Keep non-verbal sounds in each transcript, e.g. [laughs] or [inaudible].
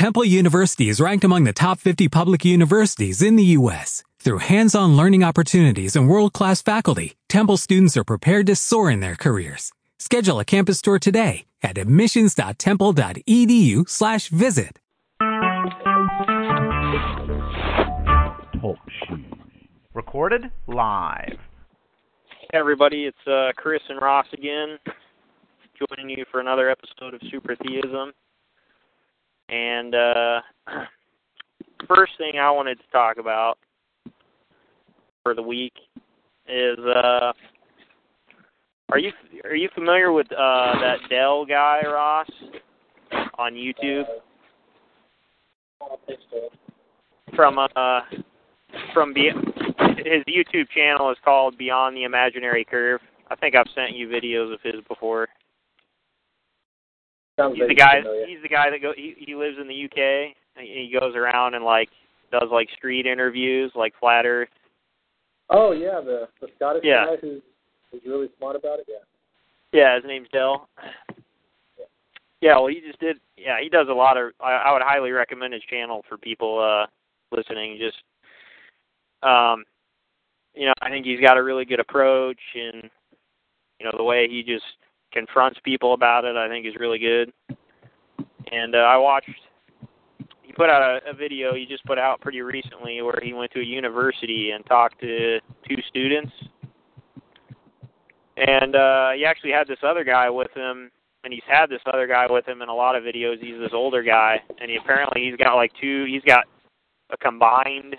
Temple University is ranked among the top 50 public universities in the U.S. Through hands-on learning opportunities and world-class faculty, Temple students are prepared to soar in their careers. Schedule a campus tour today at admissions.temple.edu/visit. Recorded live. Hey everybody, it's uh, Chris and Ross again, joining you for another episode of Super Theism. And uh, [clears throat] first thing I wanted to talk about for the week is uh, are you are you familiar with uh, that Del guy Ross on YouTube? From uh from be- his YouTube channel is called Beyond the Imaginary Curve. I think I've sent you videos of his before. Sounds he's the guy. familiar. He's the guy that go. He he lives in the UK. and He goes around and like does like street interviews, like flat Earth. Oh yeah, the the Scottish Yeah. guy who's who's really smart about it. Yeah. Yeah, his name's Del. Yeah, well, he just did. Yeah, he does a lot of. I, I would highly recommend his channel for people uh listening. Just, um, you know, I think he's got a really good approach, and you know, the way he just confronts people about it, I think is really good. And uh, I watched. He put out a, a video he just put out pretty recently where he went to a university and talked to two students and uh he actually had this other guy with him and he's had this other guy with him in a lot of videos he's this older guy and he apparently he's got like two he's got a combined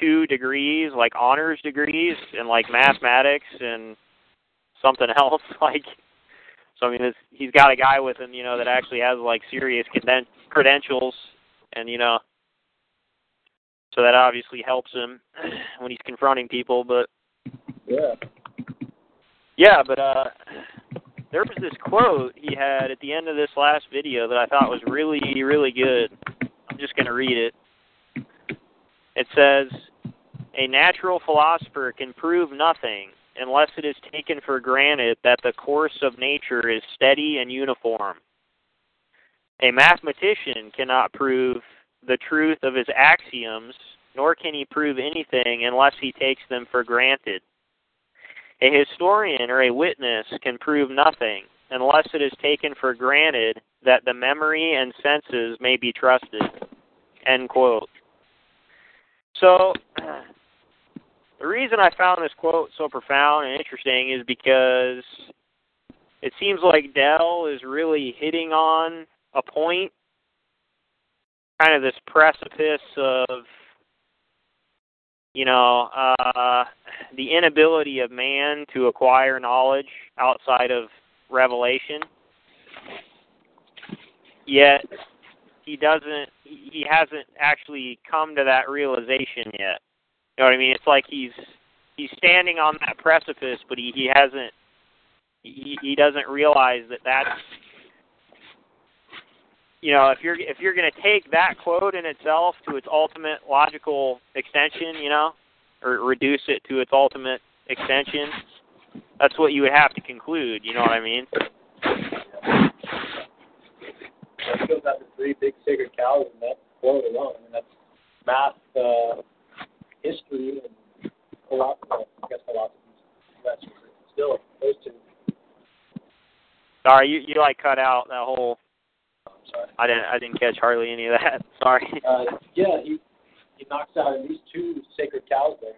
two degrees like honors degrees in like mathematics and something [laughs] else like so i mean it's, he's got a guy with him you know that actually has like serious creden- credentials and you know so that obviously helps him [clears throat] when he's confronting people but Yeah. yeah, but uh there was this quote he had at the end of this last video that I thought was really, really good. I'm just gonna read it. It says a natural philosopher can prove nothing unless it is taken for granted that the course of nature is steady and uniform. A mathematician cannot prove the truth of his axioms, nor can he prove anything unless he takes them for granted. A historian or a witness can prove nothing unless it is taken for granted that the memory and senses may be trusted. End quote. So, the reason I found this quote so profound and interesting is because it seems like Del is really hitting on a point, kind of this precipice of you know, uh, the inability of man to acquire knowledge outside of revelation. Yet he doesn't, he hasn't actually come to that realization yet. You know what I mean? It's like he's he's standing on that precipice, but he he hasn't, he he doesn't realize that that's you know, if you're if you're going to take that quote in itself to its ultimate logical extension, you know, or reduce it to its ultimate extension, that's what you would have to conclude. You know what I mean? That fills out three big sacred cows in that quote alone. I mean, that's math, uh, history, and philosophy. I guess philosophy. That's still those two. Sorry, you you like cut out that whole. I'm sorry. I didn't I didn't catch hardly any of that. [laughs] Sorry. Uh, yeah, he he knocks out at least two sacred cows there.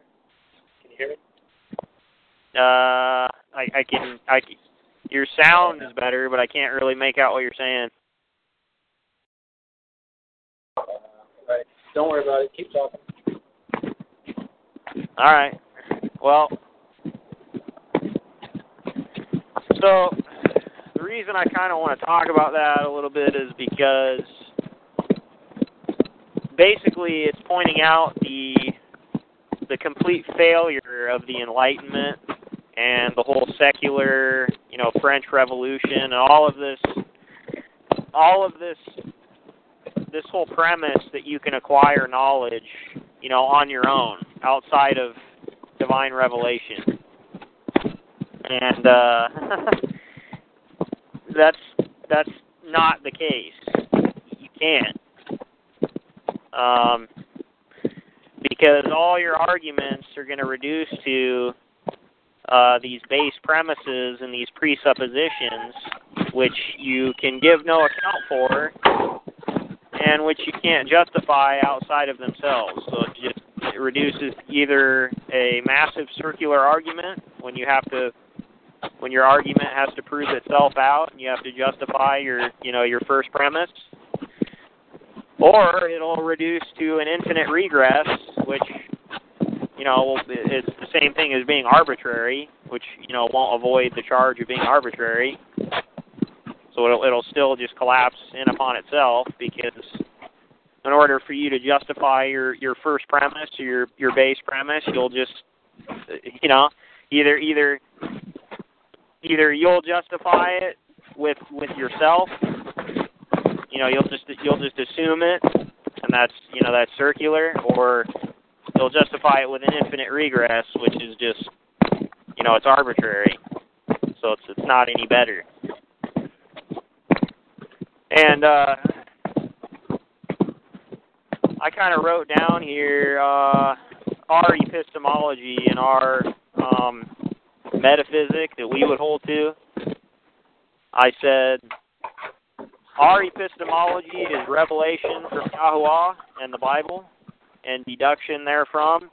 Can you hear me? Uh, I I can I can- your sound is better, but I can't really make out what you're saying. Uh, right. Don't worry about it. Keep talking. All right. Well, so the reason I kind of want to talk about that a little bit is because basically it's pointing out the the complete failure of the Enlightenment and the whole secular, you know, French Revolution and all of this all of this this whole premise that you can acquire knowledge, you know, on your own outside of divine revelation. And uh [laughs] that's that's not the case. You can't. Um, because all your arguments are going to reduce to uh, these base premises and these presuppositions, which you can give no account for, and which you can't justify outside of themselves. So it just it reduces either a massive circular argument when you have to when your argument has to prove itself out and you have to justify your you know your first premise or it'll reduce to an infinite regress which you know is the same thing as being arbitrary which you know won't avoid the charge of being arbitrary so it'll it'll still just collapse in upon itself because in order for you to justify your your first premise or your your base premise you'll just you know either either either you'll justify it with with yourself you know you'll just you'll just assume it and that's you know that's circular or you'll justify it with an infinite regress which is just you know it's arbitrary. So it's it's not any better and uh I kind of wrote down here uh our epistemology and our um metaphysic that we would hold to. I said, our epistemology is revelation from Yahuwah and the Bible and deduction therefrom,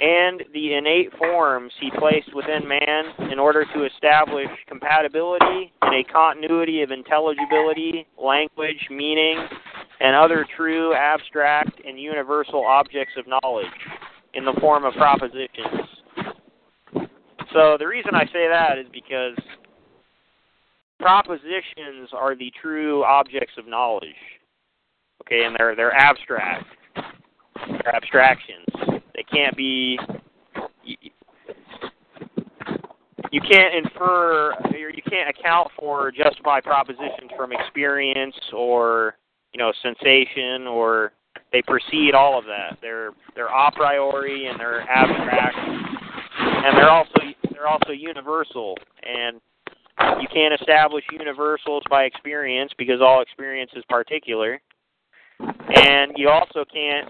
and the innate forms he placed within man in order to establish compatibility and a continuity of intelligibility, language, meaning, and other true, abstract, and universal objects of knowledge in the form of propositions. So the reason I say that is because propositions are the true objects of knowledge. Okay, and they're they're abstract. They're abstractions. Can't be you, you can't infer or you can't account for justify propositions from experience or you know sensation or they precede all of that. They're they're a priori and they're abstract and they're also they're also universal and you can't establish universals by experience because all experience is particular and you also can't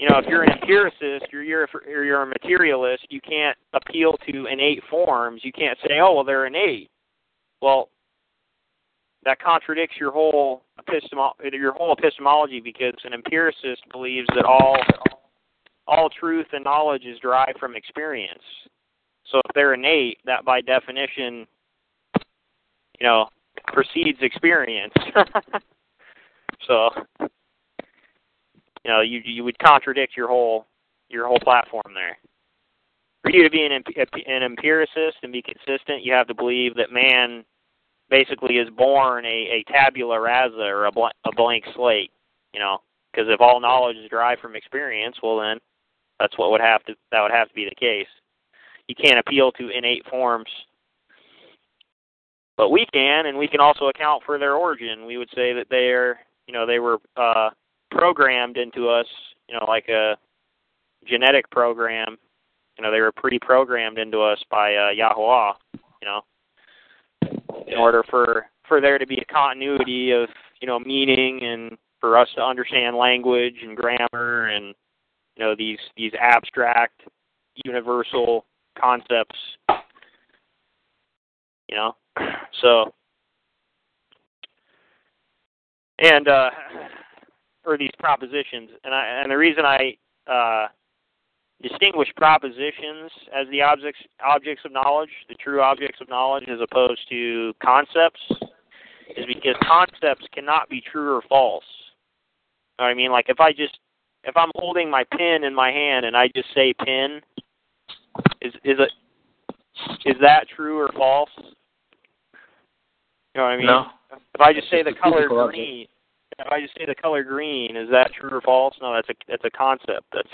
you know if you're an empiricist you're you're or you're a materialist you can't appeal to innate forms. You can't say oh well they're innate. Well that contradicts your whole epistemo- your whole epistemology because an empiricist believes that all all truth and knowledge is derived from experience. So if they're innate, that by definition, you know, precedes experience. [laughs] so, you know, you you would contradict your whole your whole platform there. For you to be an an empiricist and be consistent, you have to believe that man basically is born a, a tabula rasa or a, bl- a blank slate. You know, because if all knowledge is derived from experience, well then that's what would have to that would have to be the case you can't appeal to innate forms. But we can, and we can also account for their origin. We would say that they are, you know, they were uh, programmed into us, you know, like a genetic program. You know, they were pre-programmed into us by uh, Yahuwah. You know, in order for for there to be a continuity of you know meaning and for us to understand language and grammar and you know these these abstract universal concepts. You know, [clears throat] so and uh, or these propositions, and I and the reason I uh, distinguish propositions as the objects objects of knowledge, the true objects of knowledge, as opposed to concepts, is because concepts cannot be true or false. You know what I mean? Like if I just if I'm holding my pen in my hand and I just say pen, is is it is that true or false? You know what I mean? No. If I just say the color green, if I just say the color green, is that true or false? No, that's a that's a concept. That's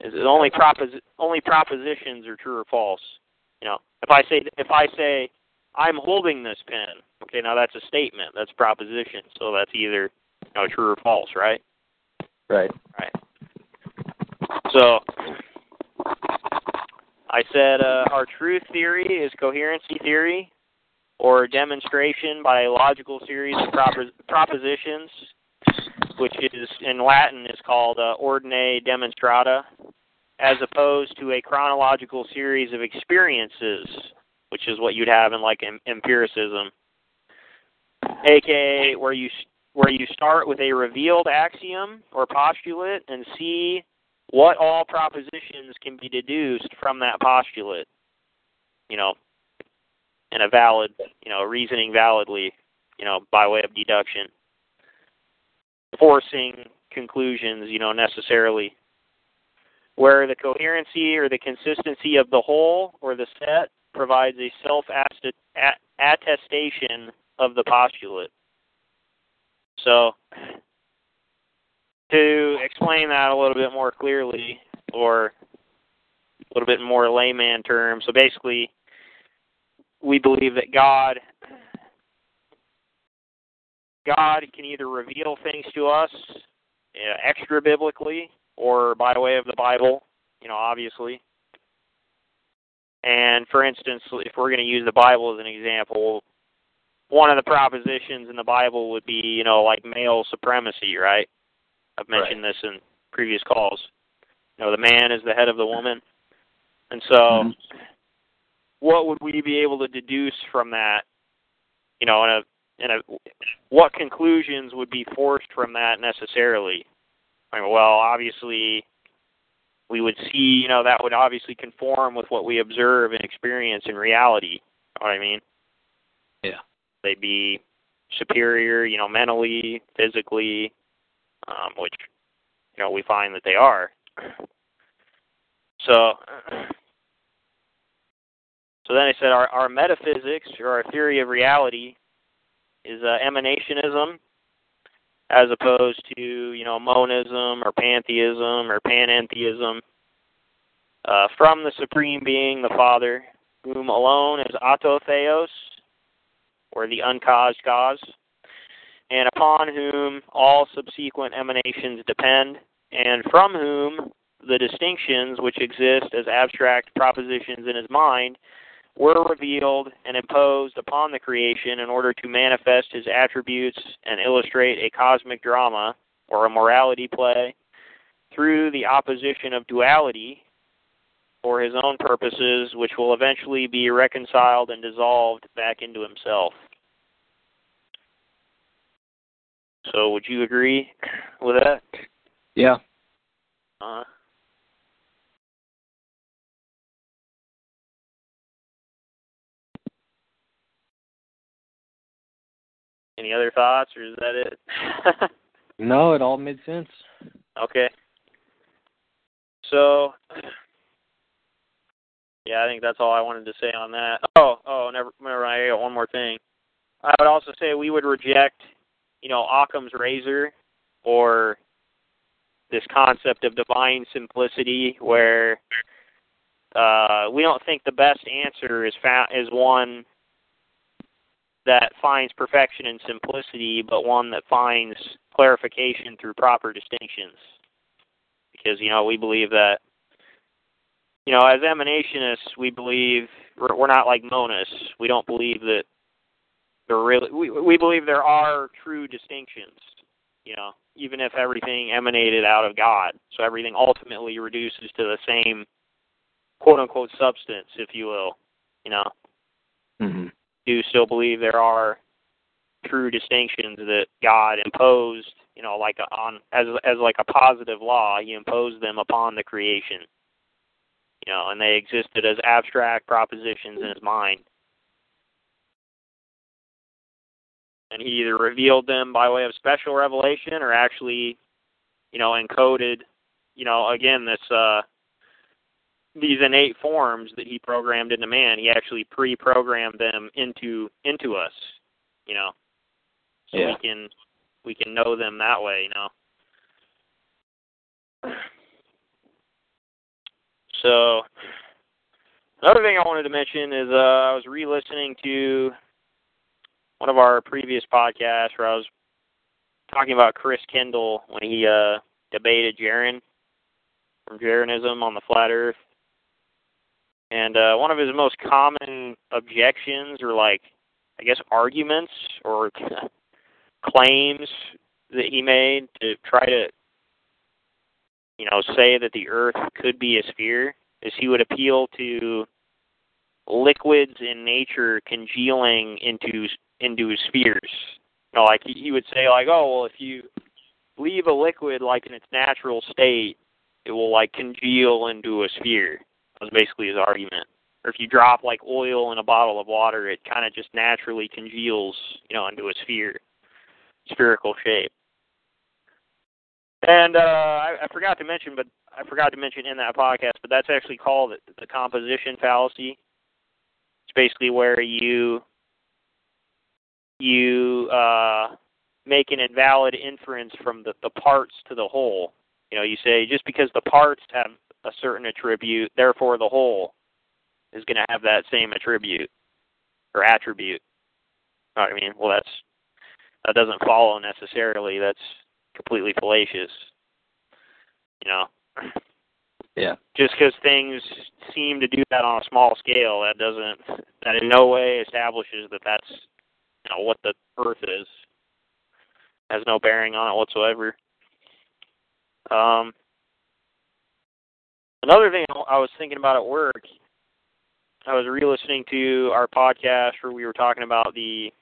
is it only proposi- only propositions are true or false. You know, if I say if I say I'm holding this pen, okay, now that's a statement. That's a proposition. So that's either you know true or false, right? Right. Right. So I said uh, our truth theory is coherency theory, or demonstration by a logical series of propos- propositions, which is in Latin is called uh, ordine demonstrata, as opposed to a chronological series of experiences, which is what you'd have in like em- empiricism, aka where you where you start with a revealed axiom or postulate and see what all propositions can be deduced from that postulate. You know, in a valid, you know, reasoning validly, you know, by way of deduction forcing conclusions, you know, necessarily. Where the coherency or the consistency of the whole or the set provides a self attestation of the postulate. So, to explain that a little bit more clearly, or a little bit more layman terms, so basically, we believe that God God can either reveal things to us uh, extra biblically or by way of the Bible, you know, obviously. And for instance, if we're going to use the Bible as an example, one of the propositions in the Bible would be, you know, like male supremacy, right? I've mentioned right. this in previous calls. You know, the man is the head of the woman. And so, mm-hmm. What would we be able to deduce from that, you know, in a and a, what conclusions would be forced from that necessarily? I mean, well, obviously, we would see, you know, that would obviously conform with what we observe and experience in reality. You know what I mean? Yeah. They'd be superior, you know, mentally, physically, um, which, you know, we find that they are. So, so then I said our, our metaphysics or our theory of reality is uh, emanationism as opposed to you know monism or pantheism or panentheism uh, from the supreme being the father whom alone is autotheos or the uncaused cause and upon whom all subsequent emanations depend and from whom the distinctions which exist as abstract propositions in his mind were revealed and imposed upon the creation in order to manifest his attributes and illustrate a cosmic drama or a morality play through the opposition of duality for his own purposes, which will eventually be reconciled and dissolved back into himself. So, would you agree with that? Yeah. Uh, Any other thoughts, or is that it? [laughs] no, it all made sense. Okay. So, yeah, I think that's all I wanted to say on that. Oh, oh, never, never mind. I got one more thing. I would also say we would reject, you know, Occam's razor, or this concept of divine simplicity, where uh, we don't think the best answer is found is one that finds perfection in simplicity, but one that finds clarification through proper distinctions. Because, you know, we believe that, you know, as emanationists, we believe we're, we're not like monists. We don't believe that there really, we, we believe there are true distinctions, you know, even if everything emanated out of God. So everything ultimately reduces to the same quote unquote substance, if you will, you know. Mm-hmm do still believe there are true distinctions that God imposed, you know, like on as as like a positive law, he imposed them upon the creation. You know, and they existed as abstract propositions in his mind. And he either revealed them by way of special revelation or actually, you know, encoded, you know, again this uh these innate forms that he programmed into man, he actually pre-programmed them into into us, you know, so yeah. we can we can know them that way, you know. So another thing I wanted to mention is uh, I was re-listening to one of our previous podcasts where I was talking about Chris Kendall when he uh, debated Jeran from Jeranism on the flat Earth and uh, one of his most common objections, or like, I guess, arguments or [laughs] claims that he made to try to, you know, say that the Earth could be a sphere is he would appeal to liquids in nature congealing into into spheres. You know, like he, he would say, like, oh well, if you leave a liquid like in its natural state, it will like congeal into a sphere. Was basically his argument. Or if you drop like oil in a bottle of water, it kind of just naturally congeals, you know, into a sphere, spherical shape. And uh, I, I forgot to mention, but I forgot to mention in that podcast, but that's actually called the composition fallacy. It's basically where you you uh, make an invalid inference from the, the parts to the whole. You know, you say just because the parts have a certain attribute, therefore the whole is going to have that same attribute or attribute. I mean, well, that's that doesn't follow necessarily. That's completely fallacious. You know. [laughs] Yeah. Just because things seem to do that on a small scale, that doesn't that in no way establishes that that's you know what the Earth is. Has no bearing on it whatsoever. Um, another thing I was thinking about at work, I was re-listening to our podcast where we were talking about the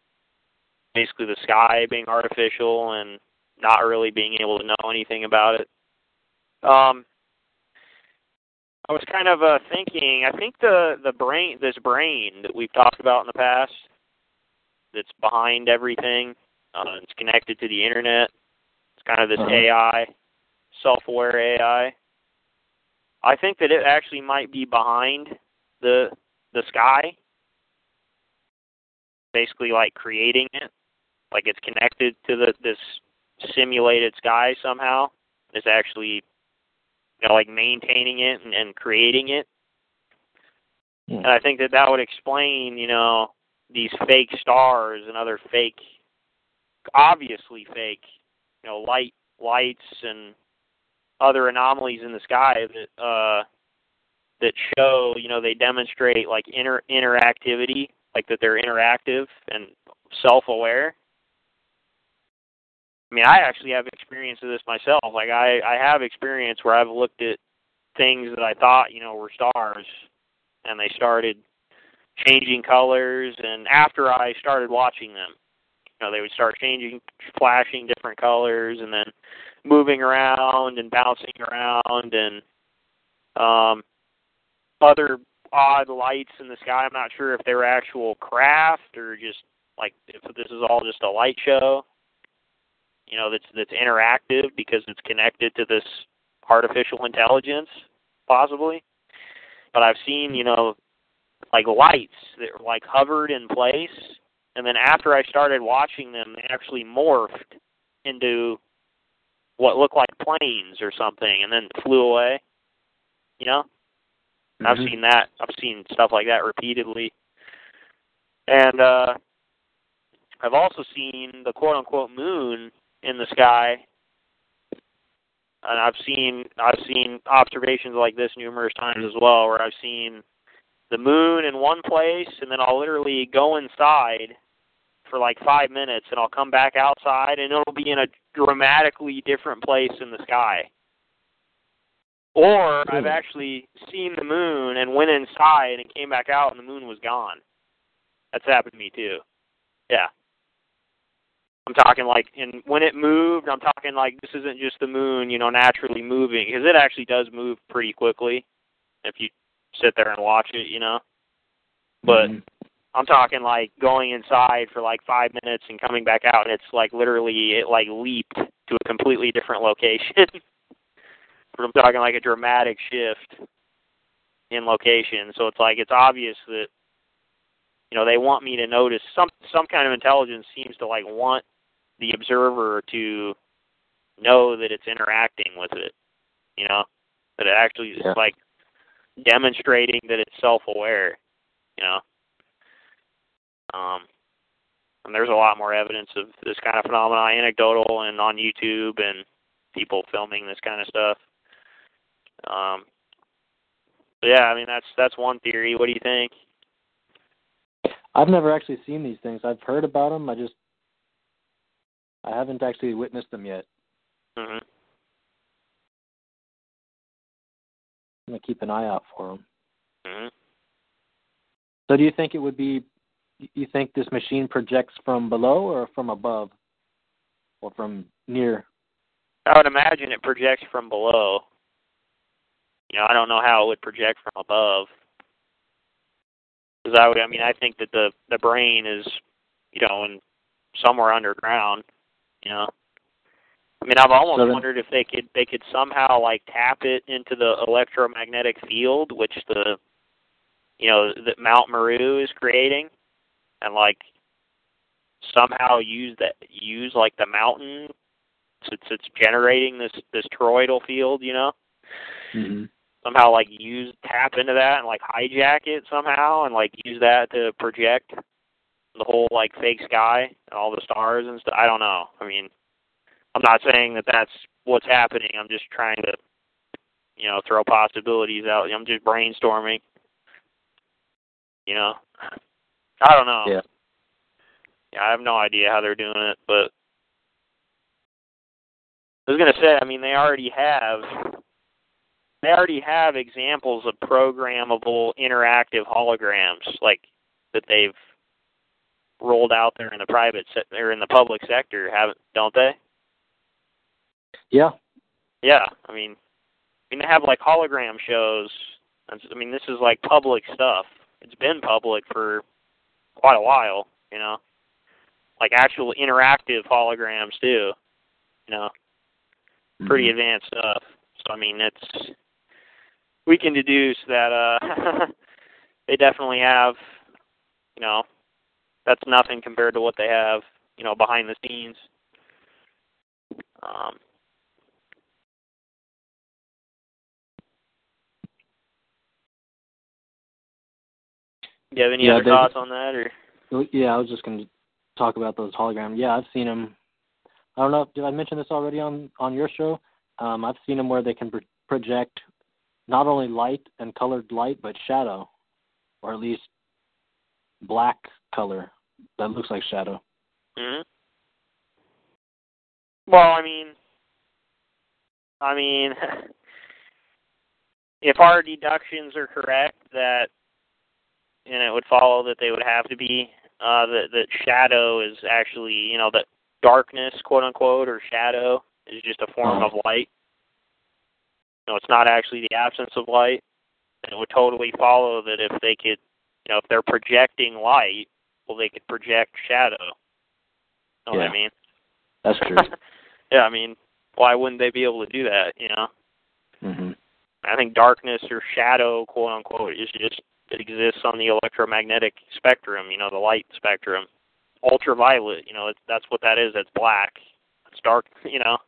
basically the sky being artificial and not really being able to know anything about it. Um, I was kind of uh, thinking. I think the the brain, this brain that we've talked about in the past, that's behind everything. Uh, it's connected to the internet. It's kind of this Uh-huh. AI, self-aware AI. I think that it actually might be behind the the sky. Basically, like creating it, like it's connected to the this simulated sky somehow. It's actually you know, like maintaining it and, and creating it. Hmm. And I think that that would explain, you know, these fake stars and other fake, obviously fake, you know, light lights and other anomalies in the sky that uh that show, you know, they demonstrate like inter interactivity, like that they're interactive and self-aware. I mean, I actually have experience of this myself. Like I I have experience where I've looked at things that I thought, you know, were stars and they started changing colors and after I started watching them, you know, they would start changing flashing different colors and then moving around and bouncing around and um other odd lights in the sky. I'm not sure if they were actual craft or just like if this is all just a light show you know that's that's interactive because it's connected to this artificial intelligence possibly but i've seen you know like lights that were like hovered in place and then after i started watching them they actually morphed into what looked like planes or something and then flew away you know i've Mhm. seen that i've seen stuff like that repeatedly and uh i've also seen the quote unquote moon in the sky. And I've seen I've seen observations like this numerous times as well, where I've seen the moon in one place, and then I'll literally go inside for like five minutes, and I'll come back outside, and it'll be in a dramatically different place in the sky. Or I've actually seen the moon and went inside and came back out, and the moon was gone. That's happened to me too. Yeah. I'm talking like, and when it moved, I'm talking like this isn't just the moon, you know, naturally moving, because it actually does move pretty quickly if you sit there and watch it, you know. But Mhm. I'm talking like going inside for like five minutes and coming back out, and it's like literally it like leaped to a completely different location. [laughs] but I'm talking like a dramatic shift in location. So it's like it's obvious that you know they want me to notice some some kind of intelligence seems to like want the observer to know that it's interacting with it. You know that it actually is Yeah. like demonstrating that it's self-aware. You know. Um, and there's a lot more evidence of this kind of phenomena, anecdotal and on YouTube, and people filming this kind of stuff. Um, yeah, I mean that's that's one theory. What do you think? I've never actually seen these things. I've heard about them. I just I haven't actually witnessed them yet. hmm I'm gonna keep an eye out for them. hmm So, do you think it would be? You think this machine projects from below or from above, or from near? I would imagine it projects from below. You know, I don't know how it would project from above. Because I would, I mean, I think that the the brain is, you know, in somewhere underground. You know, I mean, I've almost So then- wondered if they could they could somehow like tap it into the electromagnetic field, which the, you know, that Mount Meru is creating, and like somehow use that use like the mountain since it's generating this this toroidal field, you know, Mm-hmm. somehow like use tap into that and like hijack it somehow and like use that to project the whole like fake sky and all the stars and stuff. I don't know. I mean, I'm not saying that that's what's happening. I'm just trying to, you know, throw possibilities out. I'm just brainstorming. You know, I don't know. Yeah. Yeah, I have no idea how they're doing it, but I was gonna say, I mean, they already have they already have examples of programmable interactive holograms like that they've rolled out there in the private se- or in the public sector, haven't don't they? Yeah. Yeah, I mean, I mean they have like hologram shows. I mean, this is like public stuff. It's been public for quite a while, you know. Like actual interactive holograms too, you know. Pretty Mhm. advanced stuff. So I mean, it's we can deduce that uh [laughs] they definitely have, you know, that's nothing compared to what they have, you know, behind the scenes. Um, do you have any Yeah, other they- thoughts on that, or Yeah, I was just going to talk about those holograms. Yeah, I've seen them. I don't know. Did I mention this already on on your show? Um, I've seen them where they can pro- project not only light and colored light, but shadow, or at least black color that looks like shadow. hmm Well, I mean, I mean, [laughs] if our deductions are correct, that and it would follow that they would have to be uh, that that shadow is actually, you know, that darkness, quote unquote, or shadow is just a form Oh. of light. You know, it's not actually the absence of light. And it would totally follow that if they could, you know, if they're projecting light, well, they could project shadow. Know what Yeah. I mean? That's [laughs] true. yeah, I mean, why wouldn't they be able to do that? You know, hmm I think darkness or shadow, quote unquote, is just it exists on the electromagnetic spectrum. You know, the light spectrum. Ultraviolet, you know, it's, that's what that is. That's black. It's dark. [laughs] You know,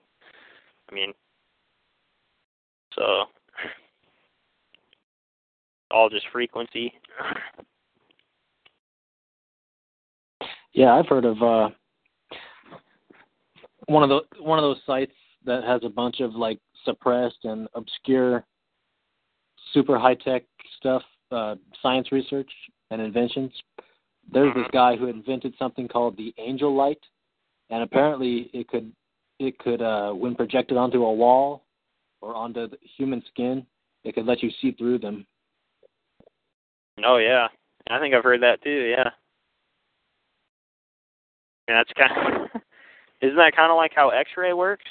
I mean, so all just frequency. Yeah, I've heard of uh, one of the one of those sites that has a bunch of like suppressed and obscure, super high tech stuff, uh, science research and inventions. There's this guy who invented something called the angel light, and apparently it could it could uh, when projected onto a wall or onto the human skin, it could let you see through them. Oh yeah, I think I've heard that too. Yeah, and that's kind. Of, [laughs] isn't that kind of like how X-ray works?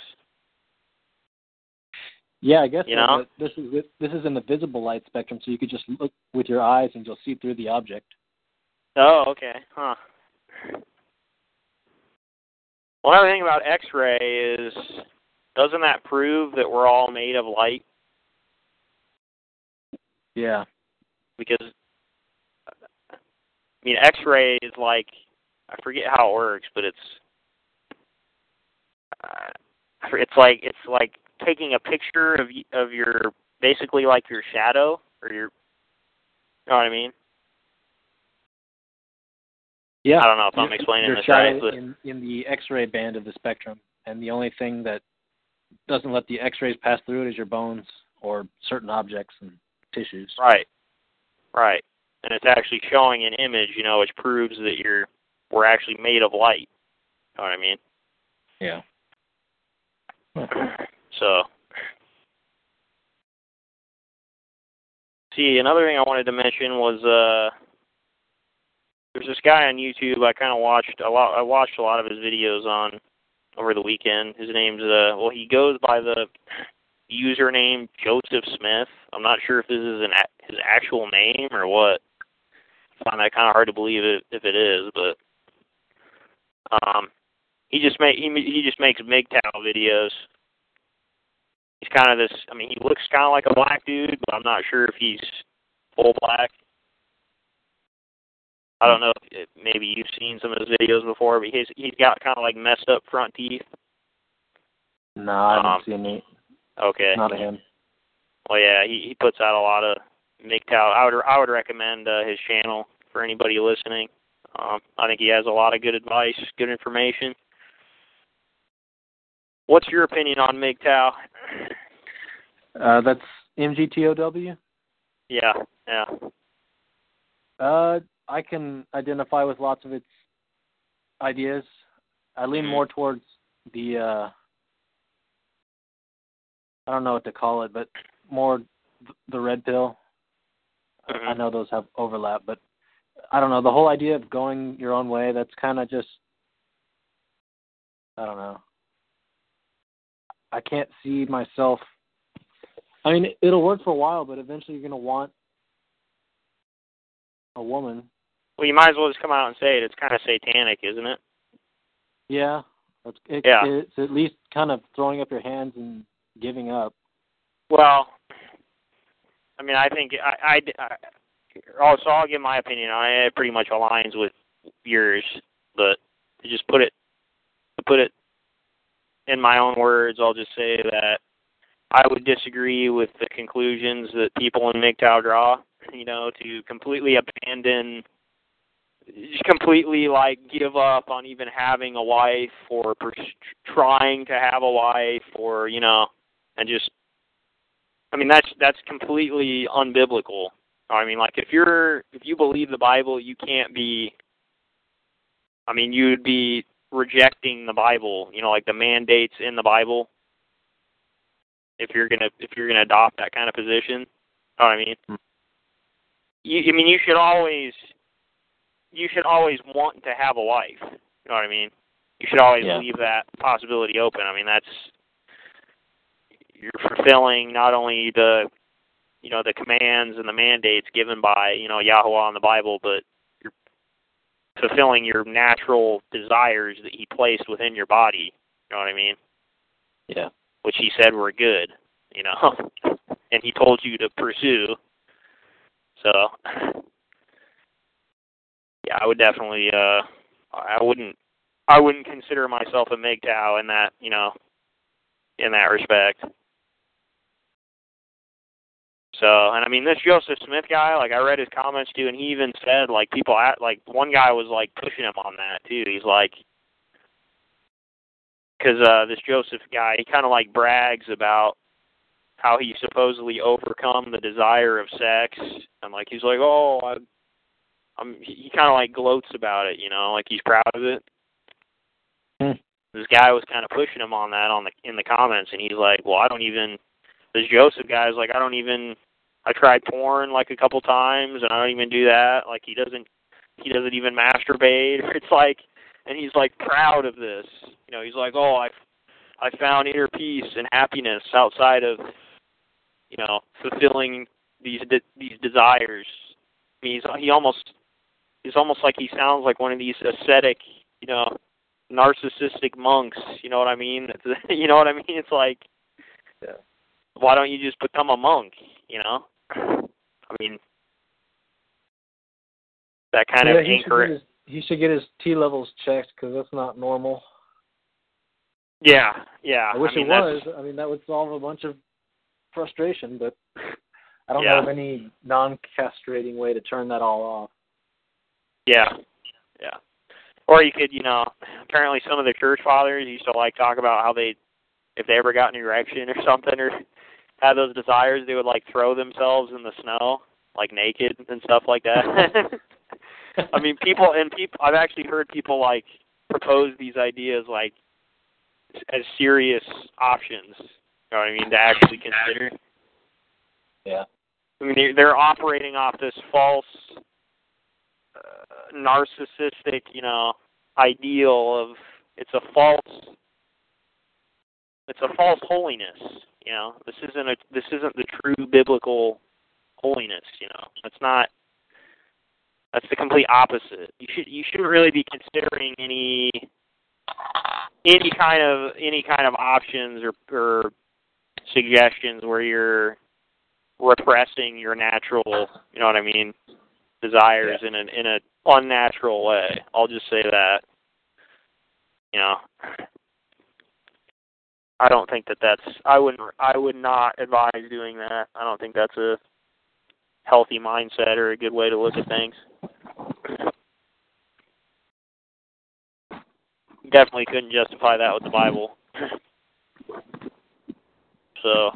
Yeah, I guess You so, know? this is this is in the visible light spectrum, so you could just look with your eyes and you'll see through the object. Oh, okay, huh. Well, another thing about X-ray is, doesn't that prove that we're all made of light? Yeah. Because, I mean, X-ray is like, I forget how it works, but it's, uh, it's like it's like taking a picture of of your basically like your shadow or your, you know what I mean? Yeah. I don't know if I'm explaining your this shadow right, but in, in the X-ray band of the spectrum, and the only thing that doesn't let the X-rays pass through it is your bones or certain objects and tissues. Right. Right. And it's actually showing an image, you know, which proves that you're we're actually made of light. You know what I mean? Yeah. [clears throat] So, see, another thing I wanted to mention was uh, there's this guy on YouTube. I kind of watched a lot. I watched a lot of his videos on over the weekend. His name's uh, well, he goes by the username Joseph Smith. I'm not sure if this is an his actual name or what. I find that kind of hard to believe it if it is, but um, he just make he he just makes MGTOW videos. He's kind of this. I mean, he looks kind of like a black dude, but I'm not sure if he's full black. I don't know if maybe you've seen some of his videos before, but he's he's got kind of like messed up front teeth. No, I haven't Um, seen it. Okay. Not him. Well, yeah, he he puts out a lot of MGTOW. I would I would recommend uh, his channel for anybody listening. Um, I think he has a lot of good advice, good information. What's your opinion on MGTOW? Uh, that's MGTOW. Yeah, yeah. Uh, I can identify with lots of its ideas. I lean Mhm. more towards the uh I don't know what to call it, but more th- the red pill. I Mhm. know those have overlap, but I don't know the whole idea of going your own way. That's kind of just I don't know. I can't see myself. I mean, it'll work for a while, but eventually you're gonna want a woman. Well, you might as well just come out and say it. It's kind of satanic, isn't it? Yeah, it's it, Yeah. it's at least kind of throwing up your hands and giving up. Well, I mean, I think I, I, I oh, also I'll give my opinion I it. It pretty much aligns with yours, but to just put it to put it in my own words, I'll just say that I would disagree with the conclusions that people in MGTOW draw. [laughs] You know, to completely abandon, just completely like give up on even having a wife or trying to have a wife or you know, and just I mean that's that's completely unbiblical. I mean like if you're if you believe the Bible, you can't be I mean you'd be rejecting the Bible, you know, like the mandates in the Bible. If you're going to if you're to adopt that kind of position. Know what I mean? Hmm. You I mean you should always you should always want to have a wife. You know what I mean? You should always Yeah. leave that possibility open. I mean that's you're fulfilling not only the you know the commands and the mandates given by you know Yahweh in the Bible, but fulfilling your natural desires that He placed within your body. You know what I mean? Yeah. Which He said were good. You know, [laughs] and He told you to pursue. So, yeah, I would definitely. uh I wouldn't. I wouldn't consider myself a MGTOW in that. You know, in that respect. So, and I mean, this Joseph Smith guy, like I read his comments too, and he even said like people at like one guy was like pushing him on that too. He's like, because uh, this Joseph guy, he kind of like brags about how he supposedly overcome the desire of sex, and like he's like, oh, I, I'm. He, kind of like gloats about it, you know, like he's proud of it. Hmm. This guy was kind of pushing him on that on the in the comments, and he's like, well, I don't even. This Joseph guy is like, I don't even. I tried porn like a couple times, and I don't even do that. Like he doesn't. He doesn't even masturbate. [laughs] It's like, and he's like proud of this. You know, he's like, oh, I, I found inner peace and happiness outside of, you know, fulfilling these de- these desires. I mean, he's he almost, he's almost like he sounds like one of these ascetic, you know, narcissistic monks. You know what I mean? It's, [laughs] you know what I mean? It's like, Yeah. why don't you just become a monk? You know, I mean, that kind yeah, of he should, anchor. his, he should get his T levels checked because that's not normal. Yeah, yeah. I wish mean, it that's- was. I mean, that would solve a bunch of frustration, but [laughs] I don't Yeah. know of any non-castrating way to turn that all off. Yeah, yeah. Or you could, you know, apparently some of the church fathers used to like talk about how they, if they ever got an erection or something, or had those desires, they would like throw themselves in the snow, like naked and stuff like that. [laughs] I mean, people and people. I've actually heard people like propose these ideas, like as serious options. You know what I mean? To actually consider. Yeah. I mean, they're, they're operating off this false, uh, narcissistic, you know, ideal of it's a false, it's a false holiness. You know, this isn't a this isn't the true biblical holiness. You know, that's not. That's the complete opposite. You should you shouldn't really be considering any any kind of any kind of options or or suggestions where you're repressing your natural, you know what I mean, desires in an in a unnatural way. I'll just say that. You know, I don't think that that's. I wouldn't. I would not advise doing that. I don't think that's a healthy mindset or a good way to look at things. Definitely couldn't justify that with the Bible. [laughs] so.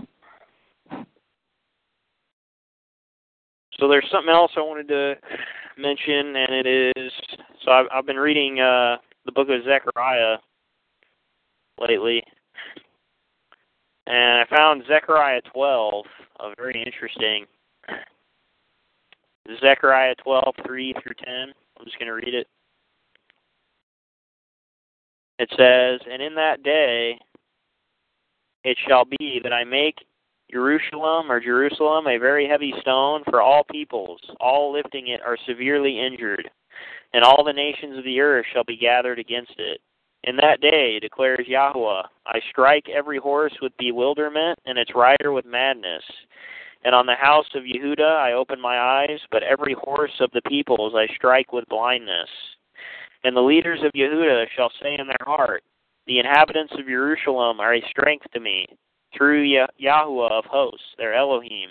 So there's something else I wanted to mention, and it is so I've, I've been reading uh, the book of Zechariah lately, and I found Zechariah 12 a very interesting. [clears throat] Zechariah 12, 3 through 10. I'm just going to read it. It says, And in that day it shall be that I make Jerusalem or Jerusalem a very heavy stone for all peoples, all lifting it are severely injured, and all the nations of the earth shall be gathered against it. In that day, declares Yahweh, I strike every horse with bewilderment, and its rider with madness. And on the house of Yehuda I open my eyes, but every horse of the peoples I strike with blindness. And the leaders of Yehuda shall say in their heart, The inhabitants of Jerusalem are a strength to me, through Yahweh of hosts, their Elohim.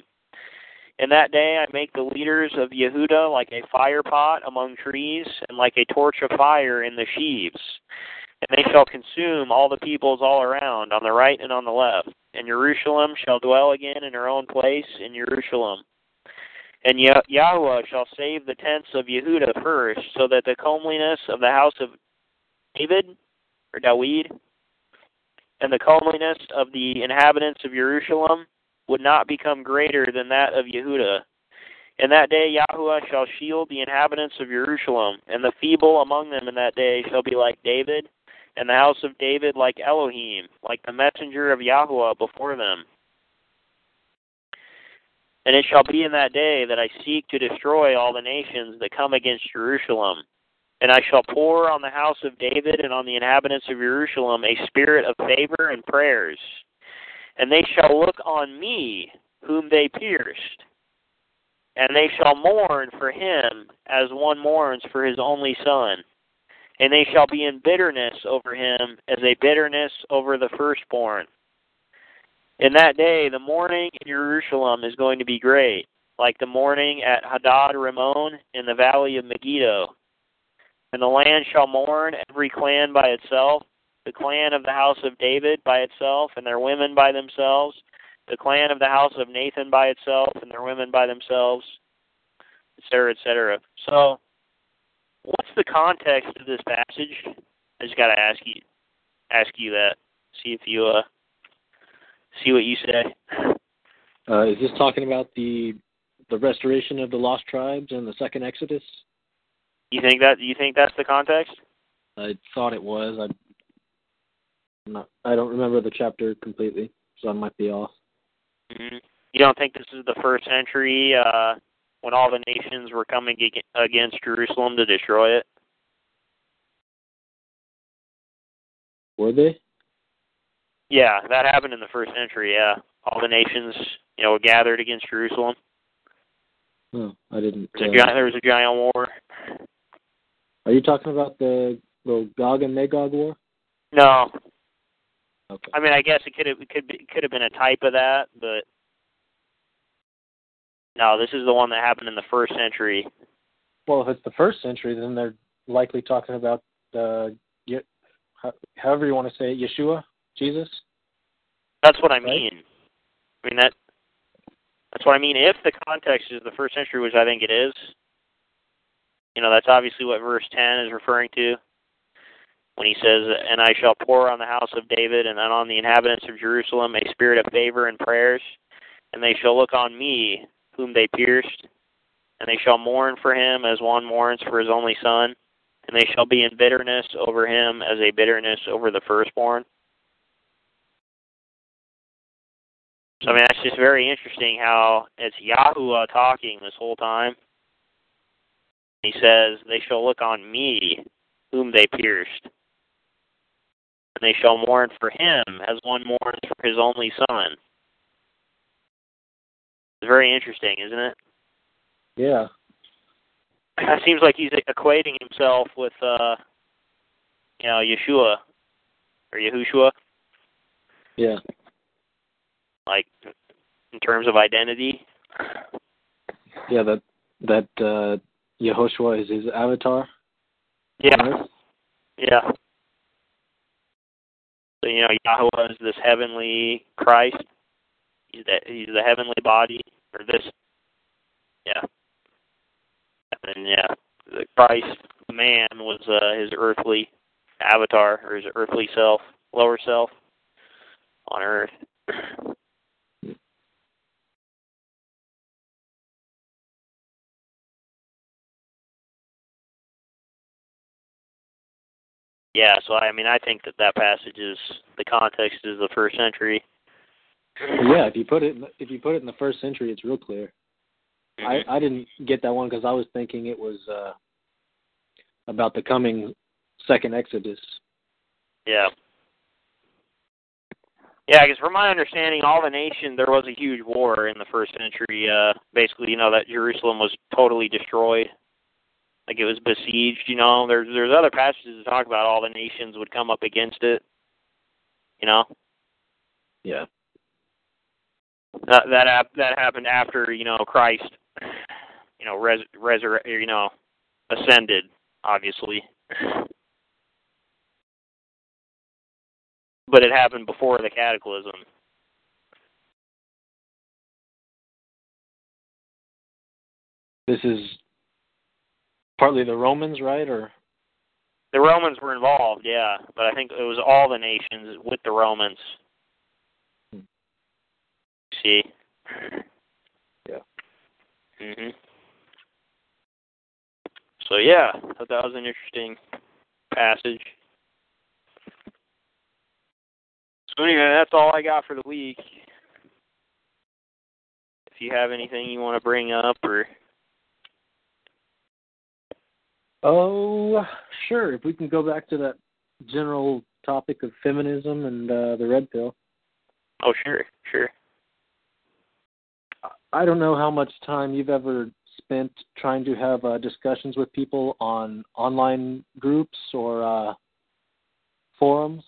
In that day I make the leaders of Yehuda like a fire pot among trees, and like a torch of fire in the sheaves. And they shall consume all the peoples all around, on the right and on the left. And Jerusalem shall dwell again in her own place in Jerusalem. And Yahweh shall save the tents of Yehuda first, so that the comeliness of the house of David, or Dawid, and the comeliness of the inhabitants of Jerusalem would not become greater than that of Yehuda. In that day Yahweh shall shield the inhabitants of Jerusalem, and the feeble among them in that day shall be like David, and the house of David like Elohim, like the messenger of Yahweh before them. And it shall be in that day that I seek to destroy all the nations that come against Jerusalem. And I shall pour on the house of David and on the inhabitants of Jerusalem a spirit of favor and prayers. And they shall look on me, whom they pierced. And they shall mourn for him as one mourns for his only son. And they shall be in bitterness over him as a bitterness over the firstborn. In that day, the mourning in Jerusalem is going to be great, like the mourning at Hadad Ramon in the valley of Megiddo. And the land shall mourn, every clan by itself, the clan of the house of David by itself, and their women by themselves, the clan of the house of Nathan by itself, and their women by themselves, etc., etc. So, what's the context of this passage? I just got to ask you, ask you that. See if you uh, see what you say. Uh, is this talking about the the restoration of the lost tribes and the second Exodus? You think that? You think that's the context? I thought it was. I not. I don't remember the chapter completely, so I might be off. Mm-hmm. You don't think this is the first century uh, when all the nations were coming against Jerusalem to destroy it? Were they? Yeah, that happened in the first century. Yeah, all the nations, you know, gathered against Jerusalem. No, I didn't. There was, a, giant, there was a giant war. Are you talking about the the Gog and Magog war? No. Okay. I mean, I guess it could have it could be, could have been a type of that, but no, this is the one that happened in the first century. Well, if it's the first century, then they're likely talking about uh, however you want to say it, Yeshua, Jesus. That's what I right? mean. I mean that. That's what I mean. If the context is the first century, which I think it is, you know, that's obviously what verse ten is referring to. when he says, And I shall pour on the house of David and on the inhabitants of Jerusalem a spirit of favor and prayers, and they shall look on me, whom they pierced, and they shall mourn for him as one mourns for his only son, and they shall be in bitterness over him as a bitterness over the firstborn. So I mean that's just very interesting how it's Yahuwah talking this whole time. He says, They shall look on me, whom they pierced. And they shall mourn for him as one mourns for his only son. It's very interesting, isn't it? Yeah. It seems like he's equating himself with uh you know, Yeshua or Yahushua. Yeah. Like in terms of identity. Yeah, that that uh Yehoshua is his avatar. Yeah. Yeah. So you know, Yahweh is this heavenly Christ. He's the he's the heavenly body, or this. Yeah. And yeah, the Christ man was uh, his earthly avatar or his earthly self, lower self on earth. Yeah, so I mean, I think that that passage is the context is the first century. Yeah, if you put it in, if you put it in the first century, it's real clear. Mm-hmm. I I didn't get that one because I was thinking it was uh about the coming second Exodus. Yeah. Yeah, because from my understanding, all the nation there was a huge war in the first century. Uh, basically, you know that Jerusalem was totally destroyed, like it was besieged. You know, there's there's other passages that talk about all the nations would come up against it. You know, Yeah. That that that happened after you know Christ, you know, res resurre- you know, ascended, obviously. But it happened before the cataclysm. This is partly the Romans, right? Or The Romans were involved, yeah, but I think it was all the nations with the Romans. See? Yeah. Mhm. So yeah, thought that was an interesting passage. So anyway, that's all I got for the week. If you have anything you want to bring up or oh, sure. If we can go back to that general topic of feminism and uh, the red pill. oh sure, sure. I don't know how much time you've ever spent trying to have uh, discussions with people on online groups or uh, forums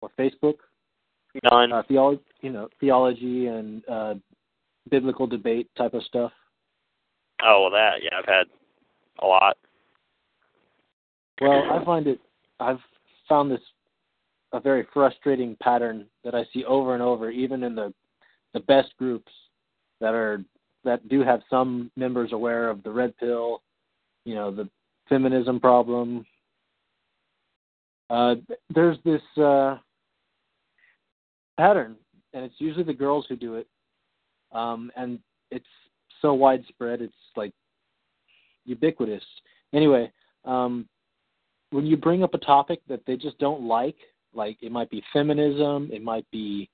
or Facebook, None. uh, theology, you know, theology and uh, biblical debate type of stuff. oh well that, yeah, I've had a lot. Well, I find it. I've found this a very frustrating pattern that I see over and over, even in the the best groups that are that do have some members aware of the red pill, you know, the feminism problem. Uh, there's this uh, pattern, and it's usually the girls who do it, um, and it's so widespread. It's like ubiquitous. Anyway, um, when you bring up a topic that they just don't like, like it might be feminism, it might be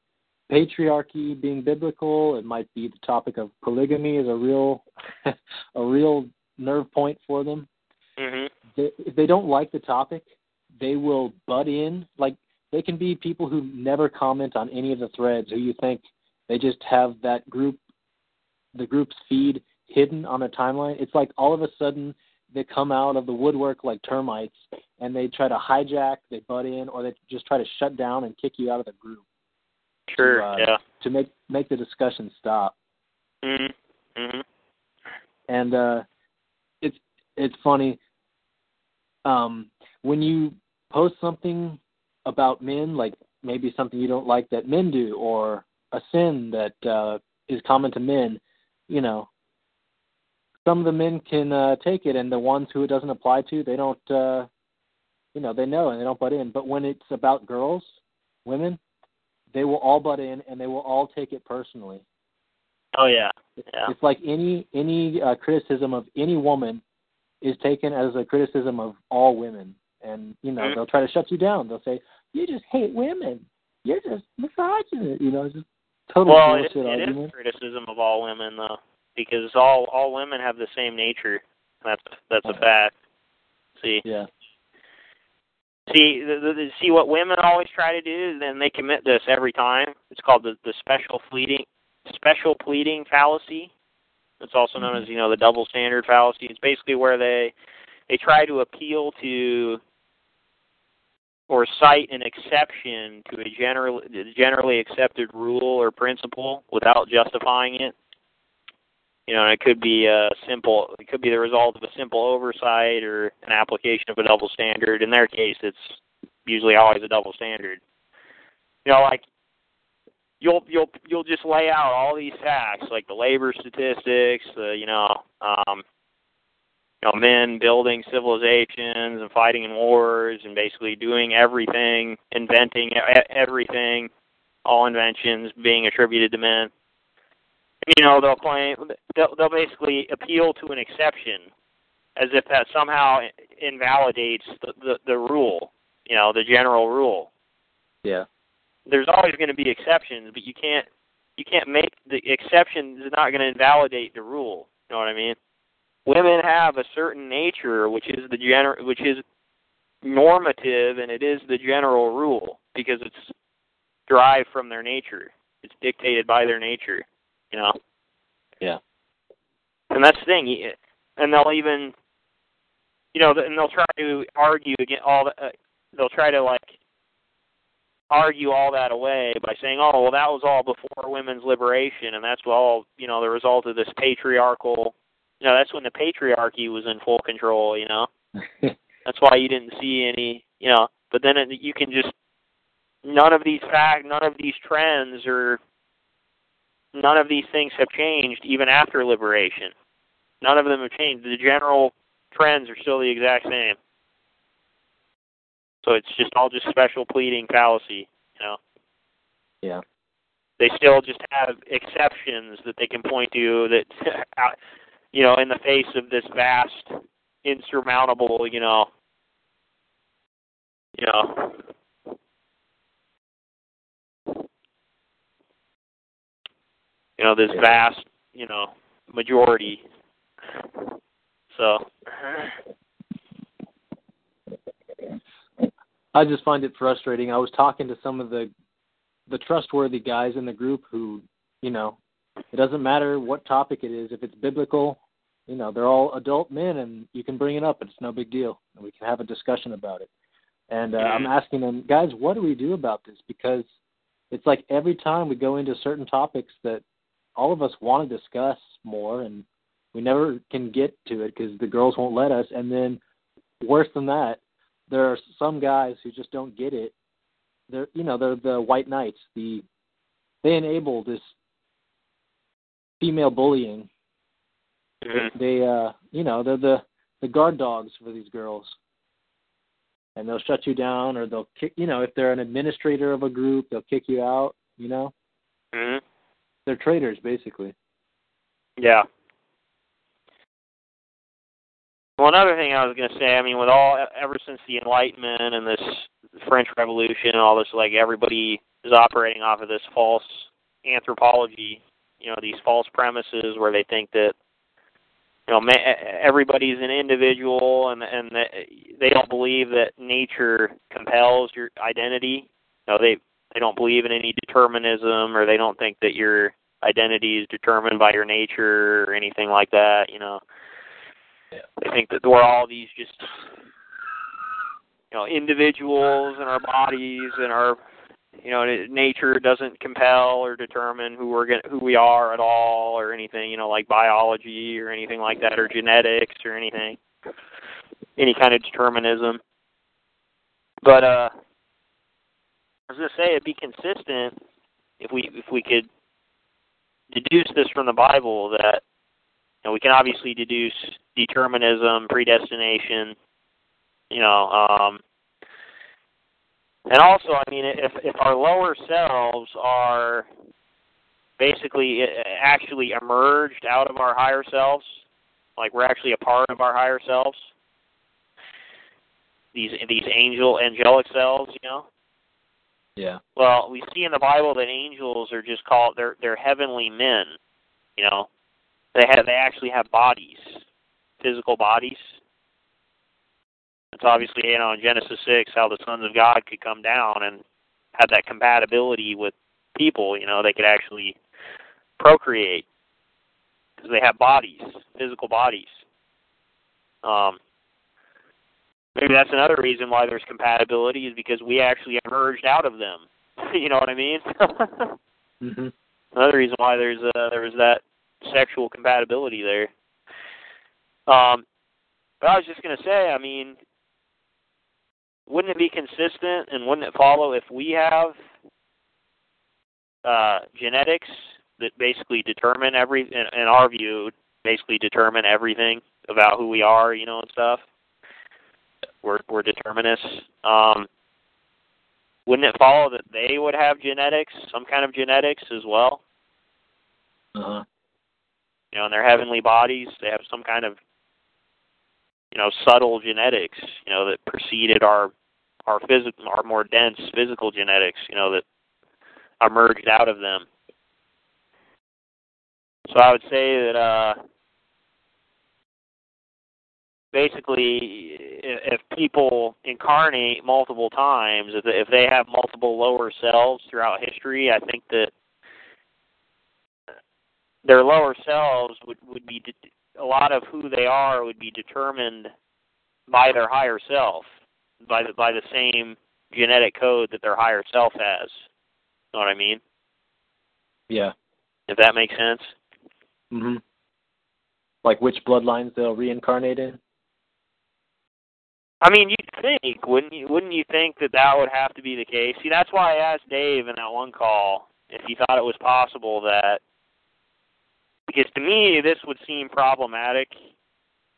patriarchy being biblical, it might be the topic of polygamy is a real [laughs] a real nerve point for them. Mhm. They, if they don't like the topic, they will butt in. Like they can be people who never comment on any of the threads, who you think they just have that group, the group's feed hidden on a timeline. It's like all of a sudden they come out of the woodwork like termites, and they try to hijack, they butt in, or they just try to shut down and kick you out of the group Sure, uh, yeah. to make make the discussion stop. Mhm. Mhm. and uh it's it's funny um when you post something about men like maybe something you don't like that men do or a sin that uh is common to men you know some of the men can uh take it and the ones who it doesn't apply to they don't uh you know they know and they don't butt in. But when it's about girls, women, they will all butt in and they will all take it personally. Oh yeah, yeah. It's like any any uh, criticism of any woman is taken as a criticism of all women, and you know Mhm. they'll try to shut you down. They'll say you just hate women, you're just misogynist. You know, it's just total well, it, bullshit it argument. is criticism of all women though, because all all women have the same nature. That's that's a fact. See, Yeah, see, the, the, see what women always try to do. Then they commit this every time. It's called the the special pleading special pleading fallacy. It's also known as you know the double standard fallacy. It's basically where they they try to appeal to or cite an exception to a general, generally accepted rule or principle without justifying it. You know, and it could be a simple, it could be the result of a simple oversight or an application of a double standard. In their case, it's usually always a double standard. You know, like you'll you'll you'll just lay out all these facts, like the labor statistics, the you know, um, you know, men building civilizations and fighting in wars and basically doing everything, inventing everything, all inventions being attributed to men. You know, they'll claim they'll, they'll basically appeal to an exception, as if that somehow invalidates the, the the rule. You know, the general rule. yeah, There's always going to be exceptions, but you can't you can't make the exception is not going to invalidate the rule. You know what I mean? women have a certain nature which is the general which is normative and it is the general rule because it's derived from their nature it's dictated by their nature you know Yeah. and that's the thing and they'll even you know and they'll try to argue against all the uh, they'll try to like argue all that away by saying oh well that was all before women's liberation and that's all you know the result of this patriarchal you know, that's when the patriarchy was in full control, you know. [laughs] That's why you didn't see any, you know, but then it, you can just none of these fact none of these trends or none of these things have changed even after liberation. None of them have changed. The general trends are still the exact same. So it's just all just special pleading fallacy, you know. yeah, They still just have exceptions that they can point to that [laughs] you know, in the face of this vast, insurmountable, you know, you know, you know, this Yeah. vast, you know, majority. So, I just find it frustrating. I was talking to some of the the trustworthy guys in the group who, you know, it doesn't matter what topic it is. If it's biblical, you know, they're all adult men, and you can bring it up. It's no big deal, and we can have a discussion about it. And uh, I'm asking them, guys, what do we do about this? Because it's like every time we go into certain topics that all of us want to discuss more, and we never can get to it because the girls won't let us. And then, worse than that, there are some guys who just don't get it. They're, you know, they're the white knights. The they enable this female bullying mhm. they uh you know they're the the guard dogs for these girls and they'll shut you down or they'll kick you know if they're an administrator of a group they'll kick you out you know Mhm. They're traitors basically Yeah. Well, another thing I was going to say, I mean, with all ever since the Enlightenment and this French Revolution and all this, like everybody is operating off of this false anthropology. You know, these false premises where they think that you know everybody's an individual and and that they don't believe that nature compels your identity. You know, they they don't believe in any determinism or they don't think that your identity is determined by your nature or anything like that, you know. They think that we're all these just you know, individuals in our bodies and our you know, nature doesn't compel or determine who we're gonna, who we are at all or anything, you know, like biology or anything like that or genetics or anything. Any kind of determinism. But uh I was gonna say it'd be consistent if we if we could deduce this from the Bible that you know, we can obviously deduce determinism, predestination, you know, um, And also, I mean, if if our lower selves are basically uh, actually emerged out of our higher selves, like we're actually a part of our higher selves, these these angel angelic selves, you know. Yeah. Well, we see in the Bible that angels are just called they're they're heavenly men, you know. They have they actually have bodies, physical bodies. It's obviously you know in Genesis six how the sons of God could come down and have that compatibility with people. You know they could actually procreate because they have bodies, physical bodies. Um, maybe that's another reason why there's compatibility is because we actually emerged out of them. [laughs] you know what I mean? Mhm. Another reason why there's uh, there was that sexual compatibility there. Um, but I was just gonna say, I mean, wouldn't it be consistent and wouldn't it follow if we have uh, genetics that basically determine every, in, in our view, basically determine everything about who we are, you know, and stuff. We're we're determinists. Um, wouldn't it follow that they would have genetics, some kind of genetics as well? Uh-huh. You know, in their heavenly bodies, they have some kind of, you know, subtle genetics, you know, that preceded our our physical, our more dense physical genetics, you know, that emerged out of them. So I would say that uh, basically, if people incarnate multiple times, if if they have multiple lower selves throughout history, I think that their lower selves would would be de- a lot of who they are would be determined by their higher self, by the by the same genetic code that their higher self has. Know what I mean? Yeah. If that makes sense. Mhm. Like which bloodlines they'll reincarnate in? I mean, you'd think, wouldn't you? Wouldn't you think that that would have to be the case? See, that's why I asked Dave in that one call if he thought it was possible that, because to me this would seem problematic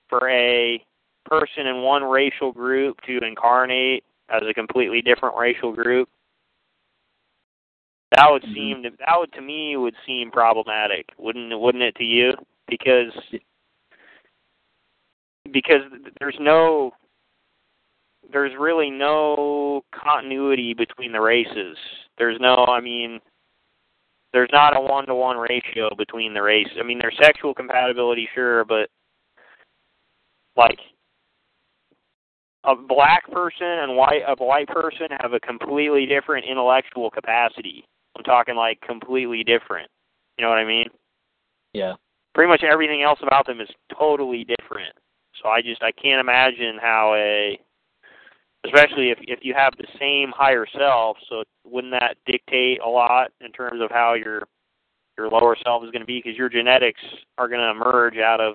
for a person in one racial group to incarnate as a completely different racial group. That would Mhm. seem to, that would to me would seem problematic, wouldn't it? Wouldn't it to you? Because because there's no there's really no continuity between the races. There's no, I mean, there's not a one to one ratio between the races. I mean, there's sexual compatibility, sure, but like a black person and white a white person have a completely different intellectual capacity. I'm talking like completely different. You know what I mean? Yeah. Pretty much everything else about them is totally different. So I just I can't imagine how a especially if if you have the same higher self, so wouldn't that dictate a lot in terms of how your your lower self is going to be because your genetics are going to emerge out of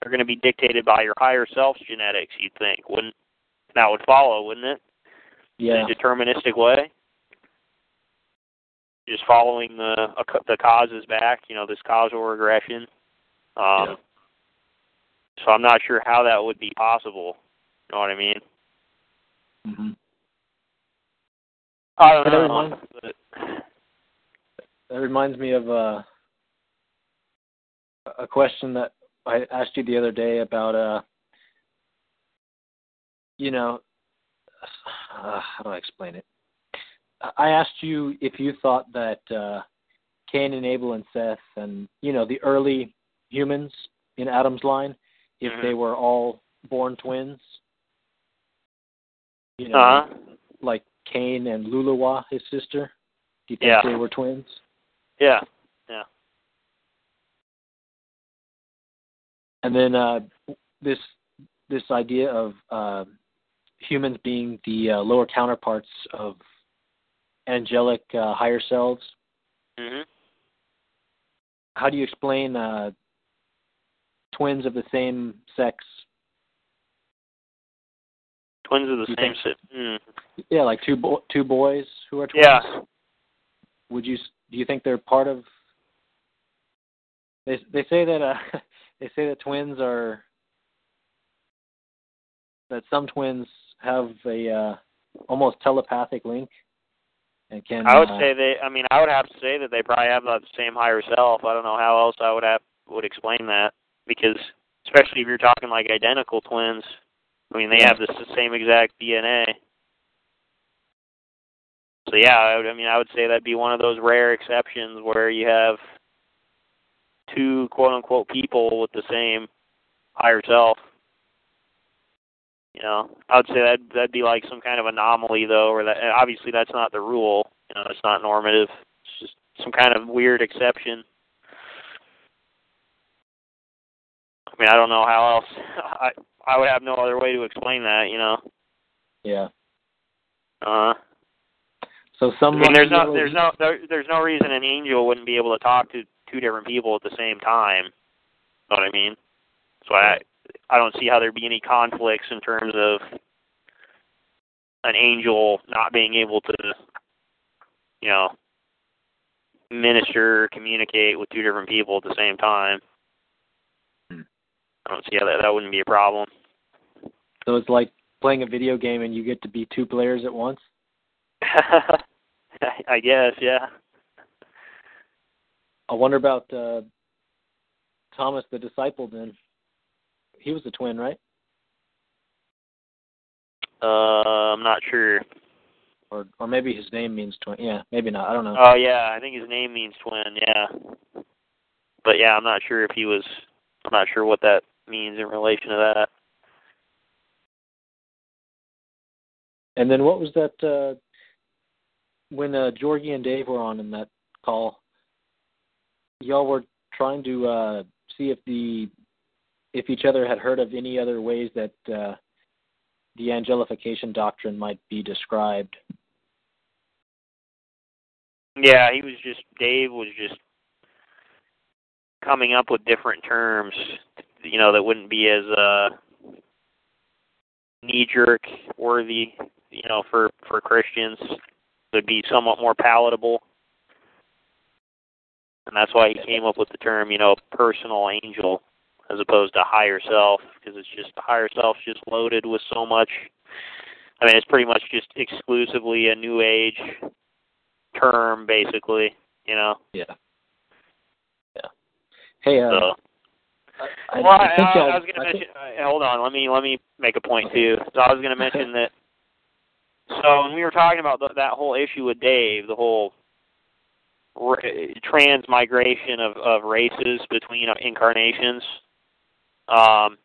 they're going to be dictated by your higher self's genetics, you'd think. Wouldn't that would follow, wouldn't it? Yeah. In a deterministic way. Just following the the causes back, you know, this causal regression. Um Yeah. so I'm not sure how that would be possible. You know what I mean? Mhm. I don't That know. reminds- That reminds me of uh, a question that I asked you the other day about uh you know uh, how do I explain it? I asked you if you thought that uh Cain and Abel and Seth and you know the early humans in Adam's line if Mhm. they were all born twins. You know, Uh-huh. like Cain and Luluwa, his sister. Do you think Yeah. they were twins? Yeah. Yeah. And then uh, this this idea of uh, humans being the uh, lower counterparts of angelic uh, higher selves. Mhm. How do you explain uh, twins of the same sex? Twins of the You same think- si- mm. Yeah, like two bo- two boys who are twins. Yeah. Would you do you think they're part of? They they say that uh, [laughs] they say that twins are that some twins have a uh, almost telepathic link and can I would uh, say they. I mean, I would have to say that they probably have the same higher self. I don't know how else I would have would explain that because, especially if you're talking like identical twins, I mean, they have the same exact DNA. So yeah, I, would, I mean, I would say that'd be one of those rare exceptions where you have two quote unquote people with the same higher self. You know, I would say that that'd be like some kind of anomaly though, or that obviously that's not the rule. You know, it's not normative. It's just some kind of weird exception. I mean, I don't know how else. [laughs] I I would have no other way to explain that. You know. yeah. Uh. So some I mean, there's no there's no there, there's no reason an angel wouldn't be able to talk to two different people at the same time. Know what I mean? So I I don't see how there'd be any conflicts in terms of an angel not being able to, you know, minister, communicate with two different people at the same time. I don't see how that that wouldn't be a problem. So it's like playing a video game and you get to be two players at once. [laughs] I guess, yeah. I wonder about uh, Thomas the disciple. Then he was a twin, right? Uh, I'm not sure. Or or maybe his name means twin. Yeah, maybe not. I don't know. Oh yeah, I think his name means twin. Yeah, but yeah, I'm not sure if he was. I'm not sure what that means in relation to that. And then what was that uh, when uh, Georgie and Dave were on in that call? Y'all were trying to uh, see if the if each other had heard of any other ways that uh, the angelification doctrine might be described. Yeah, he was just Dave was just coming up with different terms, you know, that wouldn't be as uh knee jerk worthy, you know, for for Christians. Would be somewhat more palatable. And that's why he came up with the term, you know, personal angel as opposed to higher self because it's just the higher self's just loaded with so much I mean, it's pretty much just exclusively a new age term basically, you know. Yeah. Yeah. Hey, uh, So I, well, I, I I, was going to mention. uh, hold on, let me let me make a point too. So I was going to mention that. So when we were talking about th- that whole issue with Dave, the whole ra- transmigration of of races between uh, incarnations, um,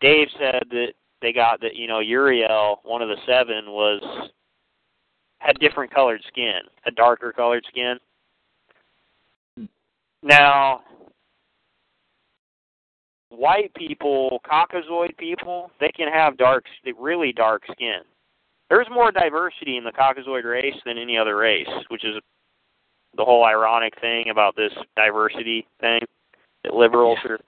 Dave said that they got that you know Uriel, one of the seven, was had different colored skin, a darker colored skin. Now, white people, Caucasoid people, they can have dark, really dark skin. There's more diversity in the Caucasoid race than any other race, which is the whole ironic thing about this diversity thing that liberals are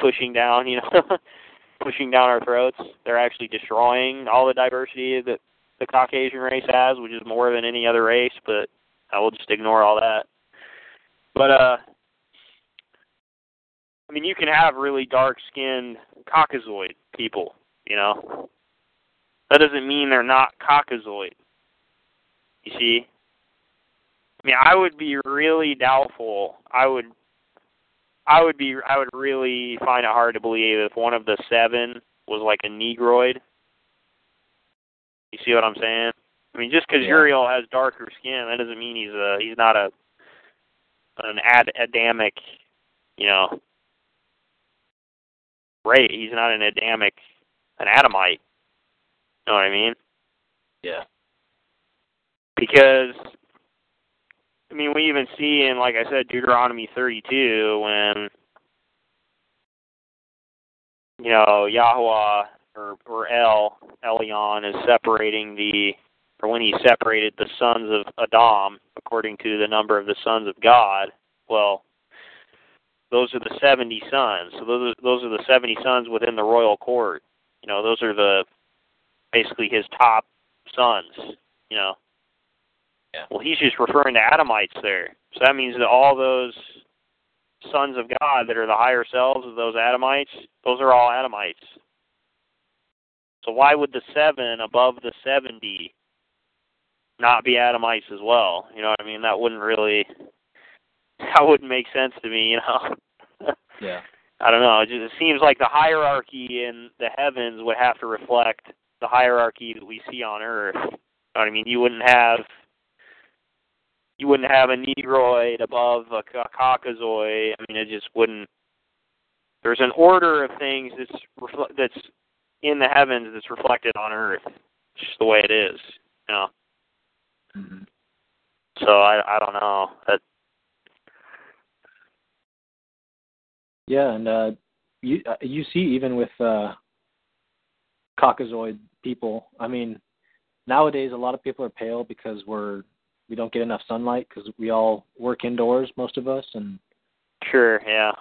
pushing down, you know, [laughs] pushing down our throats. They're actually destroying all the diversity that the Caucasian race has, which is more than any other race, but I will just ignore all that. But uh I mean you can have really dark skinned Caucasoid people, you know. That doesn't mean they're not Caucasoid. You see? I mean I would be really doubtful. I would I would be I would really find it hard to believe if one of the seven was like a negroid. You see what I'm saying? I mean, just because Yeah. Uriel has darker skin, that doesn't mean he's a he's not a an ad, Adamic, you know, race. He's not an Adamic, an Adamite. Know what I mean? Yeah. Because I mean, we even see in, like I said, Deuteronomy 32 when you know Yahweh or or El Elyon is separating the or when he separated the sons of Adam according to the number of the sons of God. Well, those are the 70 sons. So those are, those are the 70 sons within the royal court. You know, those are the basically his top sons. You know. Yeah. Well, he's just referring to Adamites there. So that means that all those sons of God that are the higher selves of those Adamites, those are all Adamites. So why would the seven above the seventy not be Adamites as well. You know what I mean? That wouldn't really [laughs] that wouldn't make sense to me, you know. [laughs] Yeah. I don't know. It just it seems like the hierarchy in the heavens would have to reflect the hierarchy that we see on earth. You know I mean? You wouldn't have you wouldn't have a negroid above a ca- caucasoid. I mean, it just wouldn't. There's an order of things that's refle- that's in the heavens that's reflected on earth. It's just the way it is, you know. hmm So I I don't know. That Yeah, and uh, you uh, you see even with uh, Caucasoid people. I mean, nowadays a lot of people are pale because we're we don't get enough sunlight because we all work indoors, most of us, and sure, yeah.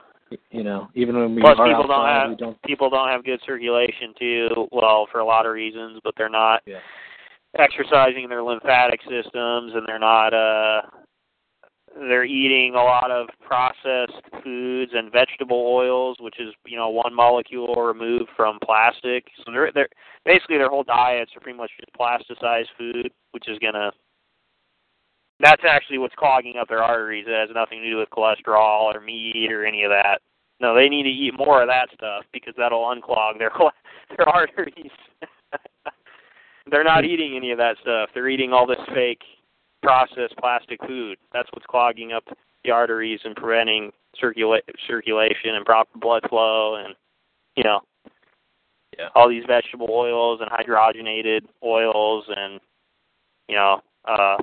you know even when we Plus, are people don't outside, have we don't. people don't have good circulation too. Well, for a lot of reasons, but they're not Yeah. exercising their lymphatic systems, and they're not. uh They're eating a lot of processed foods and vegetable oils, which is you know one molecule removed from plastic. So they're they're basically their whole diets are pretty much just plasticized food, which is gonna. That's actually what's clogging up their arteries. It has nothing to do with cholesterol or meat or any of that. No, they need to eat more of that stuff because that'll unclog their [laughs] their arteries. [laughs] They're not hmm. eating any of that stuff. They're eating all this fake processed plastic food. That's what's clogging up the arteries and preventing circula- circulation and proper blood flow and you know Yeah. all these vegetable oils and hydrogenated oils and you know uh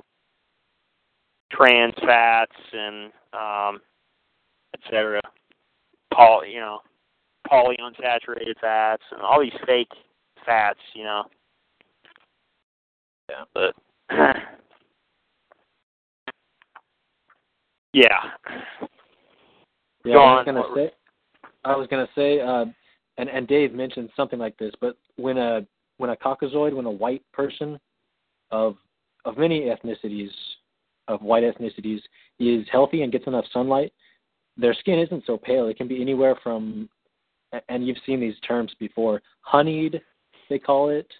trans fats and um et cetera. Poly you know polyunsaturated fats and all these fake fats, you know. Yeah. But [clears throat] yeah. Yeah, Go I was on. gonna say. I was gonna say, uh, and and Dave mentioned something like this, but when a when a Caucasoid, when a white person of of many ethnicities, of white ethnicities, is healthy and gets enough sunlight, their skin isn't so pale. It can be anywhere from, and you've seen these terms before, honeyed, they call it,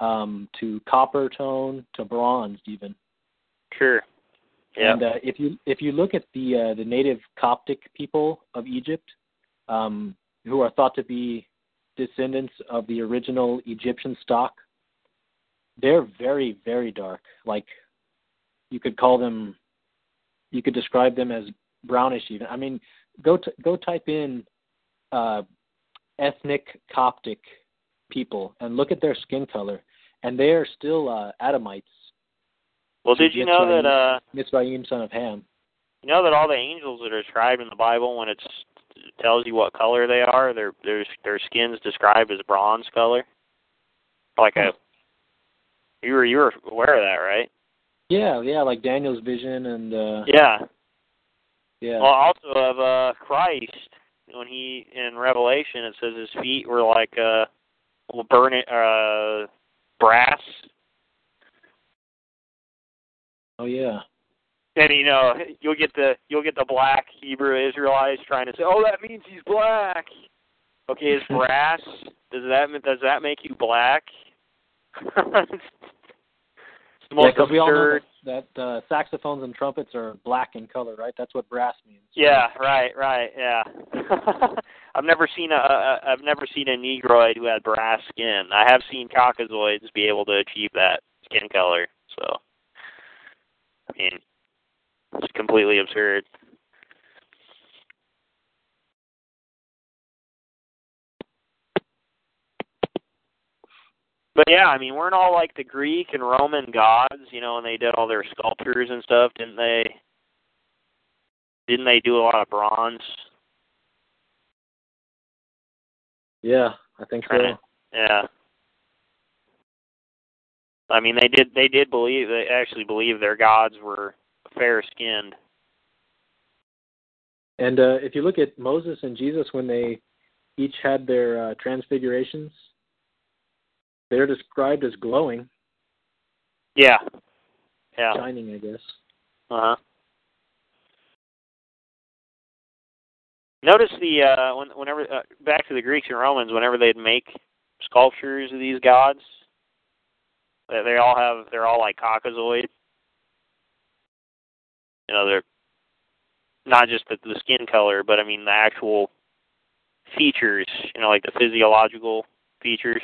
um, to copper tone to bronzed even. Sure. And uh, if you if you look at the uh, the native Coptic people of Egypt, um, who are thought to be descendants of the original Egyptian stock, they're very very dark. Like you could call them, you could describe them as brownish even. I mean, go t- go type in uh, ethnic Coptic people and look at their skin color, and they are still uh, Adamites. Well, did you know that uh Mitzrayim, son of Ham. you know that all the angels that are described in the Bible when it's it tells you what color they are, their their their skin's described as bronze color? Like a you were you were aware of that, right? Yeah, yeah, like Daniel's vision and uh Yeah. yeah. Well, also of uh Christ when he in Revelation it says his feet were like uh well burn it uh brass Oh yeah. and you know you'll get the you'll get the black Hebrew Israelites trying to say, "Oh, that means he's black." Okay, is [laughs] brass does that does that make you black? [laughs] it's the Yeah, most because we all know that, that uh, saxophones and trumpets are black in color, right? That's what brass means. Yeah, right, right, yeah. [laughs] I've never seen a, a I've never seen a negroid who had brass skin. I have seen caucasoids be able to achieve that skin color. So, I mean, it's completely absurd. But yeah, I mean, weren't all like the Greek and Roman gods, you know, when they did all their sculptures and stuff, didn't they? Didn't they do a lot of bronze? Yeah, I think so. Right. Yeah. I mean, they did. They did believe. They actually believed their gods were fair skinned. And uh, if you look at Moses and Jesus when they each had their uh, transfigurations, they're described as glowing, Yeah. Yeah. shining, I guess. Uh huh. Notice the uh, when, whenever uh, back to the Greeks and Romans, whenever they'd make sculptures of these gods, they, they all have they're all like caucasoid You know, they're not just the, the skin color, but I mean the actual features. You know, like the physiological features,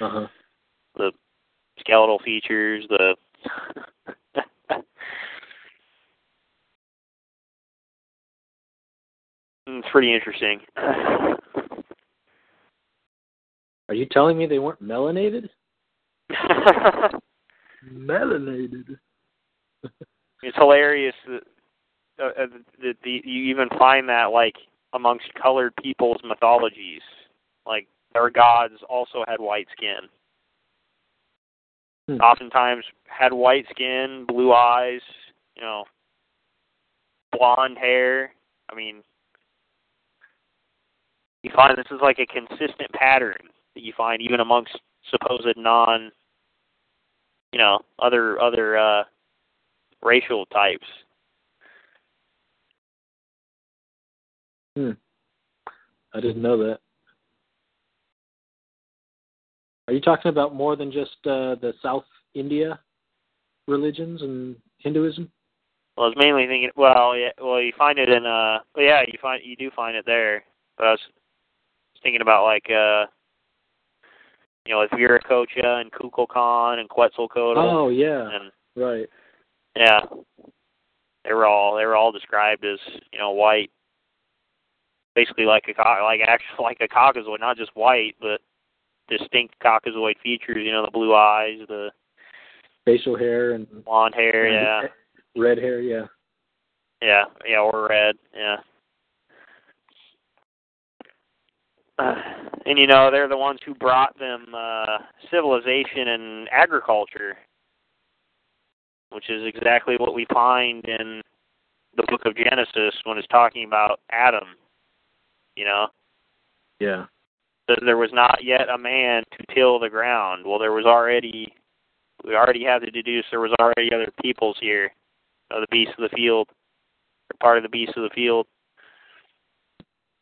Uh-huh. the skeletal features, the [laughs] it's pretty interesting. Are you telling me they weren't melanated? [laughs] Melanated. it's hilarious that, uh, uh, that the, you even find that like amongst colored people's mythologies. Like their gods also had white skin. Hmm. Oftentimes had white skin, blue eyes, you know, blonde hair. I mean, you find this is like a consistent pattern that you find even amongst supposed non you know, other other uh racial types. Hmm. I didn't know that. Are you talking about more than just uh, the South India religions and Hinduism? Well, I was mainly thinking. Well, yeah. Well, you find it in. Uh. Well, yeah, you find you do find it there. But I was thinking about like uh. You know, with Viracocha and Kukulkan and Quetzalcoatl. Oh yeah, And right. yeah, they were all they were all described as you know white, basically like a like actually [laughs] like a Caucasoid, not just white, but distinct Caucasoid features. You know, the blue eyes, the Facial hair and blonde hair. Yeah. red hair. Yeah. Yeah, yeah, or red, yeah. Uh, [sighs] [sighs] and you know, they're the ones who brought them uh civilization and agriculture, which is exactly what we find in the book of Genesis when it's talking about Adam. You know, Yeah. that there was not yet a man to till the ground. Well, there was already we already have to deduce there was already other peoples here, uh, the beasts of the field, or part of the beasts of the field.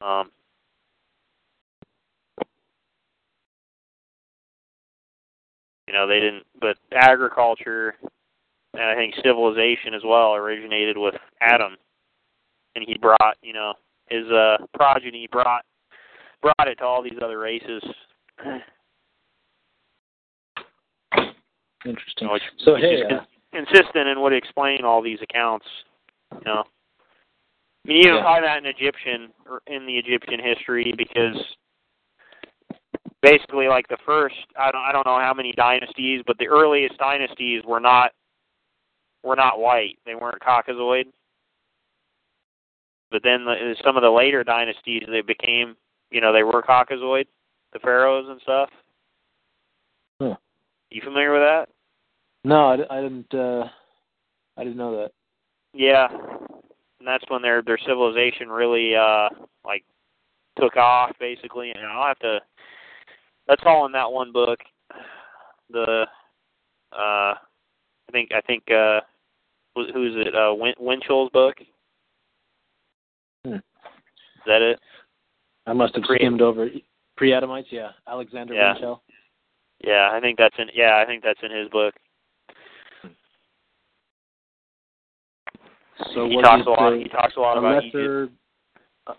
Um, you know, they didn't, but agriculture and I think civilization as well originated with Adam, and he brought, you know, his uh progeny brought brought it to all these other races. Interesting. Which, So which hey, is uh, con- consistent and would explain all these accounts. You know, I mean, you Yeah. find that in Egyptian or in the Egyptian history because basically, like the first, I don't, I don't know how many dynasties, but the earliest dynasties were not were not white. They weren't Caucasoid. But then the, some of the later dynasties, they became, you know, they were Caucasoid, the pharaohs and stuff. Huh. You familiar with that? no, I, I didn't. Uh, I didn't know that. Yeah, and that's when their their civilization really uh like took off basically. And I'll have to. That's all in that one book. The uh, I think I think uh, who- who's it? Uh, Win- Winchell's book. Hmm. Is that it? I must have Pre- skimmed over pre-Adamites. Yeah, Alexander Yeah. Winchell. Yeah, I think that's in. Yeah, I think that's in his book. So he talks a lot. He talks a lot a about Egypt. lesser,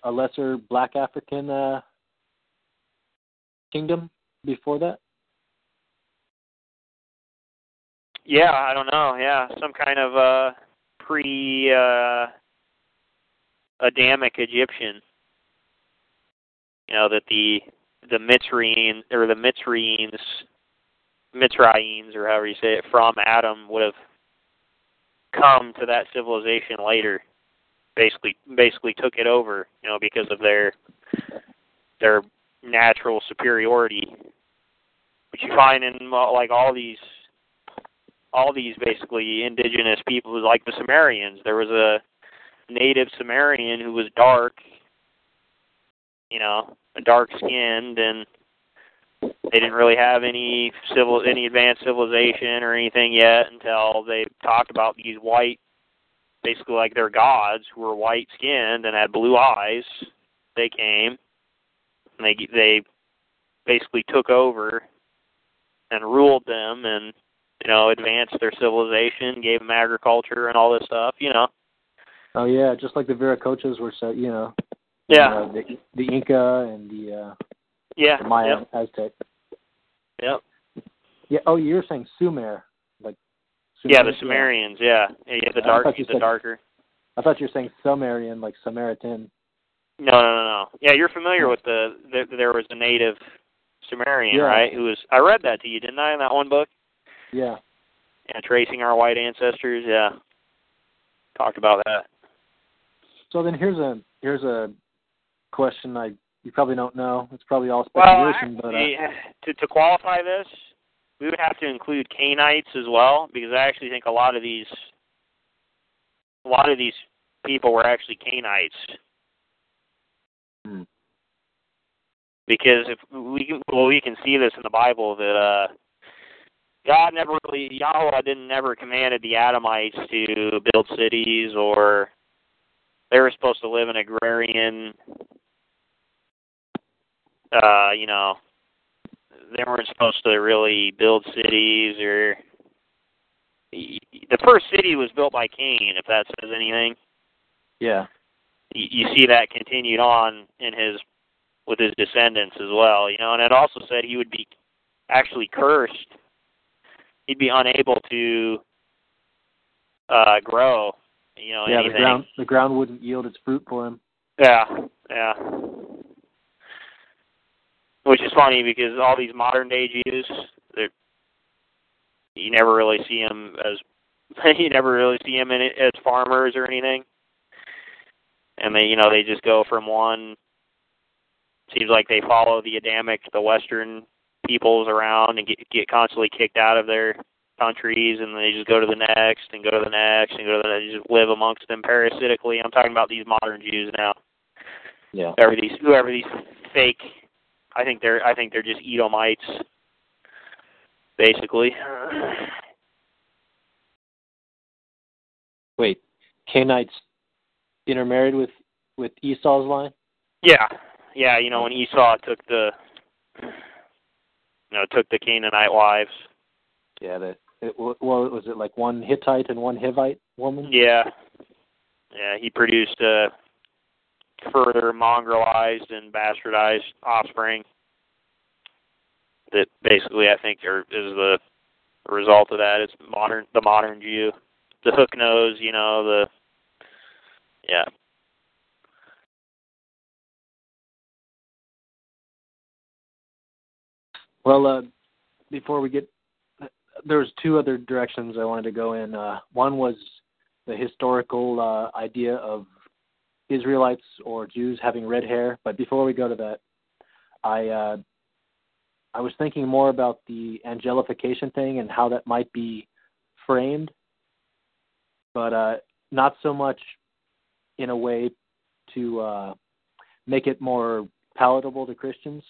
a lesser Black African uh, kingdom before that? Yeah, I don't know. Yeah, some kind of uh pre uh Adamic Egyptian. You know that the the Mitzrayim or the Mitzrayins, Mitzrayins or however you say it, from Adam would have come to that civilization later. Basically, basically took it over. You know because of their their natural superiority, which you find in uh, like all these all these basically indigenous people like the Sumerians. There was a native Sumerian who was dark, you know, dark skinned and they didn't really have any civil any advanced civilization or anything yet until they talked about these white basically like their gods who were white skinned and had blue eyes. They came and they they basically took over and ruled them and you know, advanced their civilization, gave them agriculture and all this stuff, you know. Oh yeah, just like the Viracochas were set, you know. Yeah. Uh, the the Inca and the uh Yeah. the Maya Yep. Aztec. Yep. Yeah. Oh, you were saying Sumer, like. Yeah, the Sumerians. Yeah. Yeah. yeah the dark. The said- darker. I thought you were saying Sumerian, like Samaritan. No, no, no, no. Yeah, you're familiar with the, the there was a native Sumerian, Yeah. right? Who was I read that to you, didn't I, in that one book? Yeah. Yeah, tracing our white ancestors. Yeah. Talked about that. So then here's a here's a question I you probably don't know. It's probably all Well, speculation, but uh, to to qualify this, we would have to include Canaanites as well, because I actually think a lot of these a lot of these people were actually Canaanites. Hmm. Because if we can, well, we can see this in the Bible that uh, God never really Yahweh didn't never commanded the Adamites to build cities or they were supposed to live in agrarian uh, you know, they weren't supposed to really build cities or the first city was built by Cain, if that says anything. yeah. You, see that continued on in his with his descendants as well, you know, and it also said he would be actually cursed. He'd be unable to uh grow, you know, yeah, anything. the ground the ground wouldn't yield its fruit for him. Yeah, yeah. Which is funny because all these modern day Jews, they're you never really see them as [laughs] you never really see them in it as farmers or anything. And they, you know, they just go from one. Seems like they follow the Adamic, the Western peoples around, and get get constantly kicked out of their countries, and they just go to the next and go to the next and go to the next, just live amongst them parasitically. I'm talking about these modern Jews now Yeah. whoever these whoever these fake I think they're I think they're just Edomites basically. Wait, Canaanites intermarried with with Esau's line? Yeah. Yeah, you know when Esau took the you know, took the Canaanite wives. Yeah, that it, well, was it like one Hittite and one Hivite woman? Yeah. Yeah, he produced uh further mongrelized and bastardized offspring that basically I think are is the result of that. It's modern the modern Jew. The hook nose, you know, the yeah. Well, uh, before we get, there was two other directions I wanted to go in. Uh, one was the historical uh, idea of Israelites or Jews having red hair. But before we go to that, I uh, I was thinking more about the angelification thing and how that might be framed, but uh, not so much in a way to uh, make it more palatable to Christians,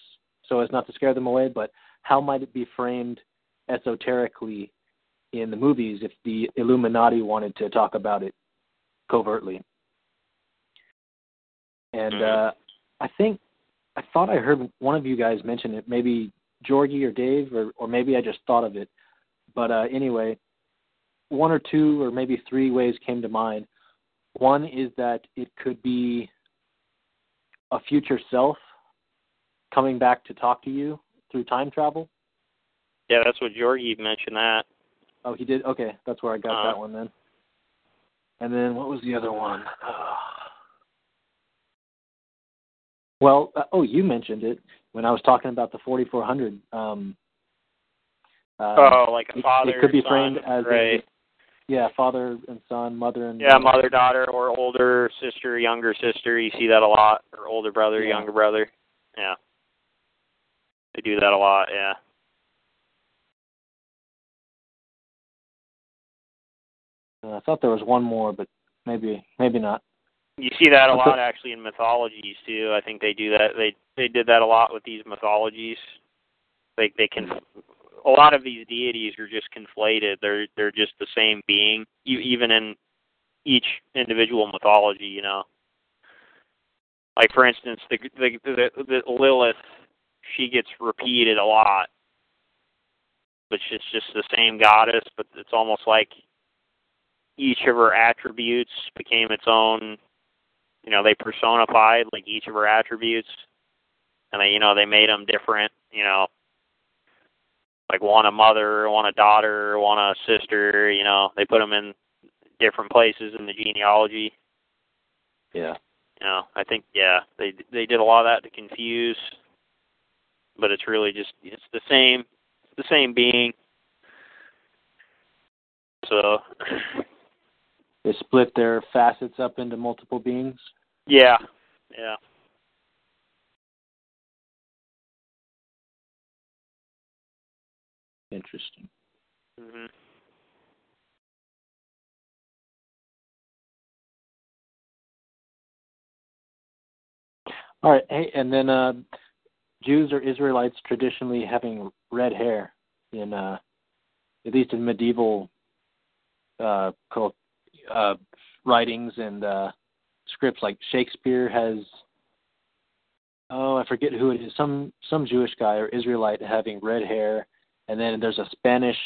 so as not to scare them away, but how might it be framed esoterically in the movies if the Illuminati wanted to talk about it covertly? And uh, I think I thought I heard one of you guys mention it, maybe Georgie or Dave, or or maybe I just thought of it. But uh, anyway, one or two or maybe three ways came to mind. One is that it could be a future self coming back to talk to you through time travel. Yeah, that's what Georgie mentioned that. Oh, he did. Okay, that's where I got Uh-huh. that one then. And then what was the other one? [sighs] Well, uh, oh, you mentioned it when I was talking about the 4400. Um, uh, oh, like a it- father. it could be son, framed as a- right. Yeah, father and son, mother and Yeah, mother, daughter, or older sister, younger sister. You see that a lot, or older brother, Yeah. younger brother. Yeah, they do that a lot. Yeah. Uh, I thought there was one more, but maybe maybe not. You see that a lot actually in mythologies too. I think they do that. They they did that a lot with these mythologies. They they can a lot of these deities are just conflated. They're they're just the same being, e- even in each individual mythology. You know, like for instance, the the the, the Lilith, she gets repeated a lot, but it's just the same goddess. But it's almost like each of her attributes became its own. You know, they personified like each of her attributes, and they, you know, they made them different. You know, like want a mother, want a daughter, want a sister. You know, they put them in different places in the genealogy. Yeah. You know, I think yeah, they they did a lot of that to confuse, but it's really just it's the same, it's the same being. So. They split their facets up into multiple beings. Yeah, yeah. Interesting. hmm All right. Hey, and then uh, Jews or Israelites traditionally having red hair in, uh, at least in medieval uh, cult, uh, writings and uh, scripts. Like Shakespeare has, oh, I forget who it is. Some some Jewish guy or Israelite having red hair, and then there's a Spanish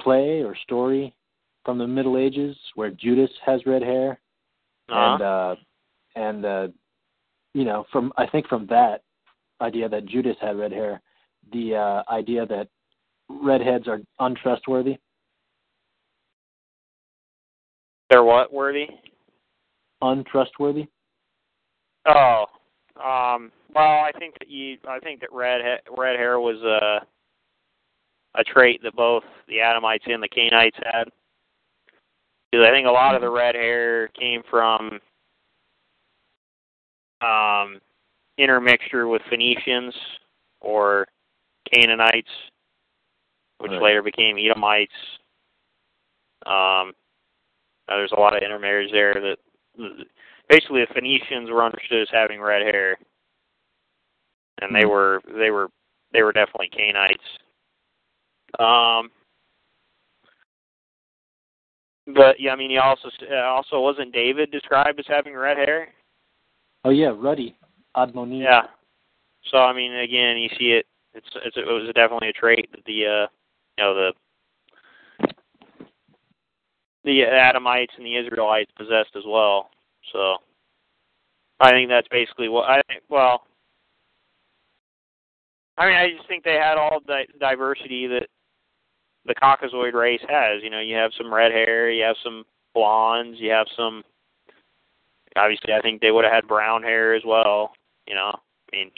play or story from the Middle Ages where Judas has red hair, Uh-huh. and uh, and uh, you know from I think from that idea that Judas had red hair, the uh, idea that redheads are untrustworthy, They're what worthy? untrustworthy. Oh, um. Well, I think that you. I think that red ha- red hair was a a trait that both the Adamites and the Canaanites had. Because I think a lot of the red hair came from um, intermixture with Phoenicians or Canaanites, which Right. later became Edomites. Um, there's a lot of intermarriage there that basically the Phoenicians were understood as having red hair, and they Hmm. were they were they were definitely Canaanites. Um, but yeah, I mean, he also uh, also wasn't David described as having red hair. Oh yeah, ruddy, admoni. Yeah. So I mean, again, you see it. It's, it's it was definitely a trait that the uh, you know the the Adamites and the Israelites possessed as well. So I think that's basically what I think. Well, I mean, I just think they had all the diversity that the Caucasoid race has. You know, you have some red hair, you have some blondes, you have some. Obviously, I think they would have had brown hair as well. You know, I mean,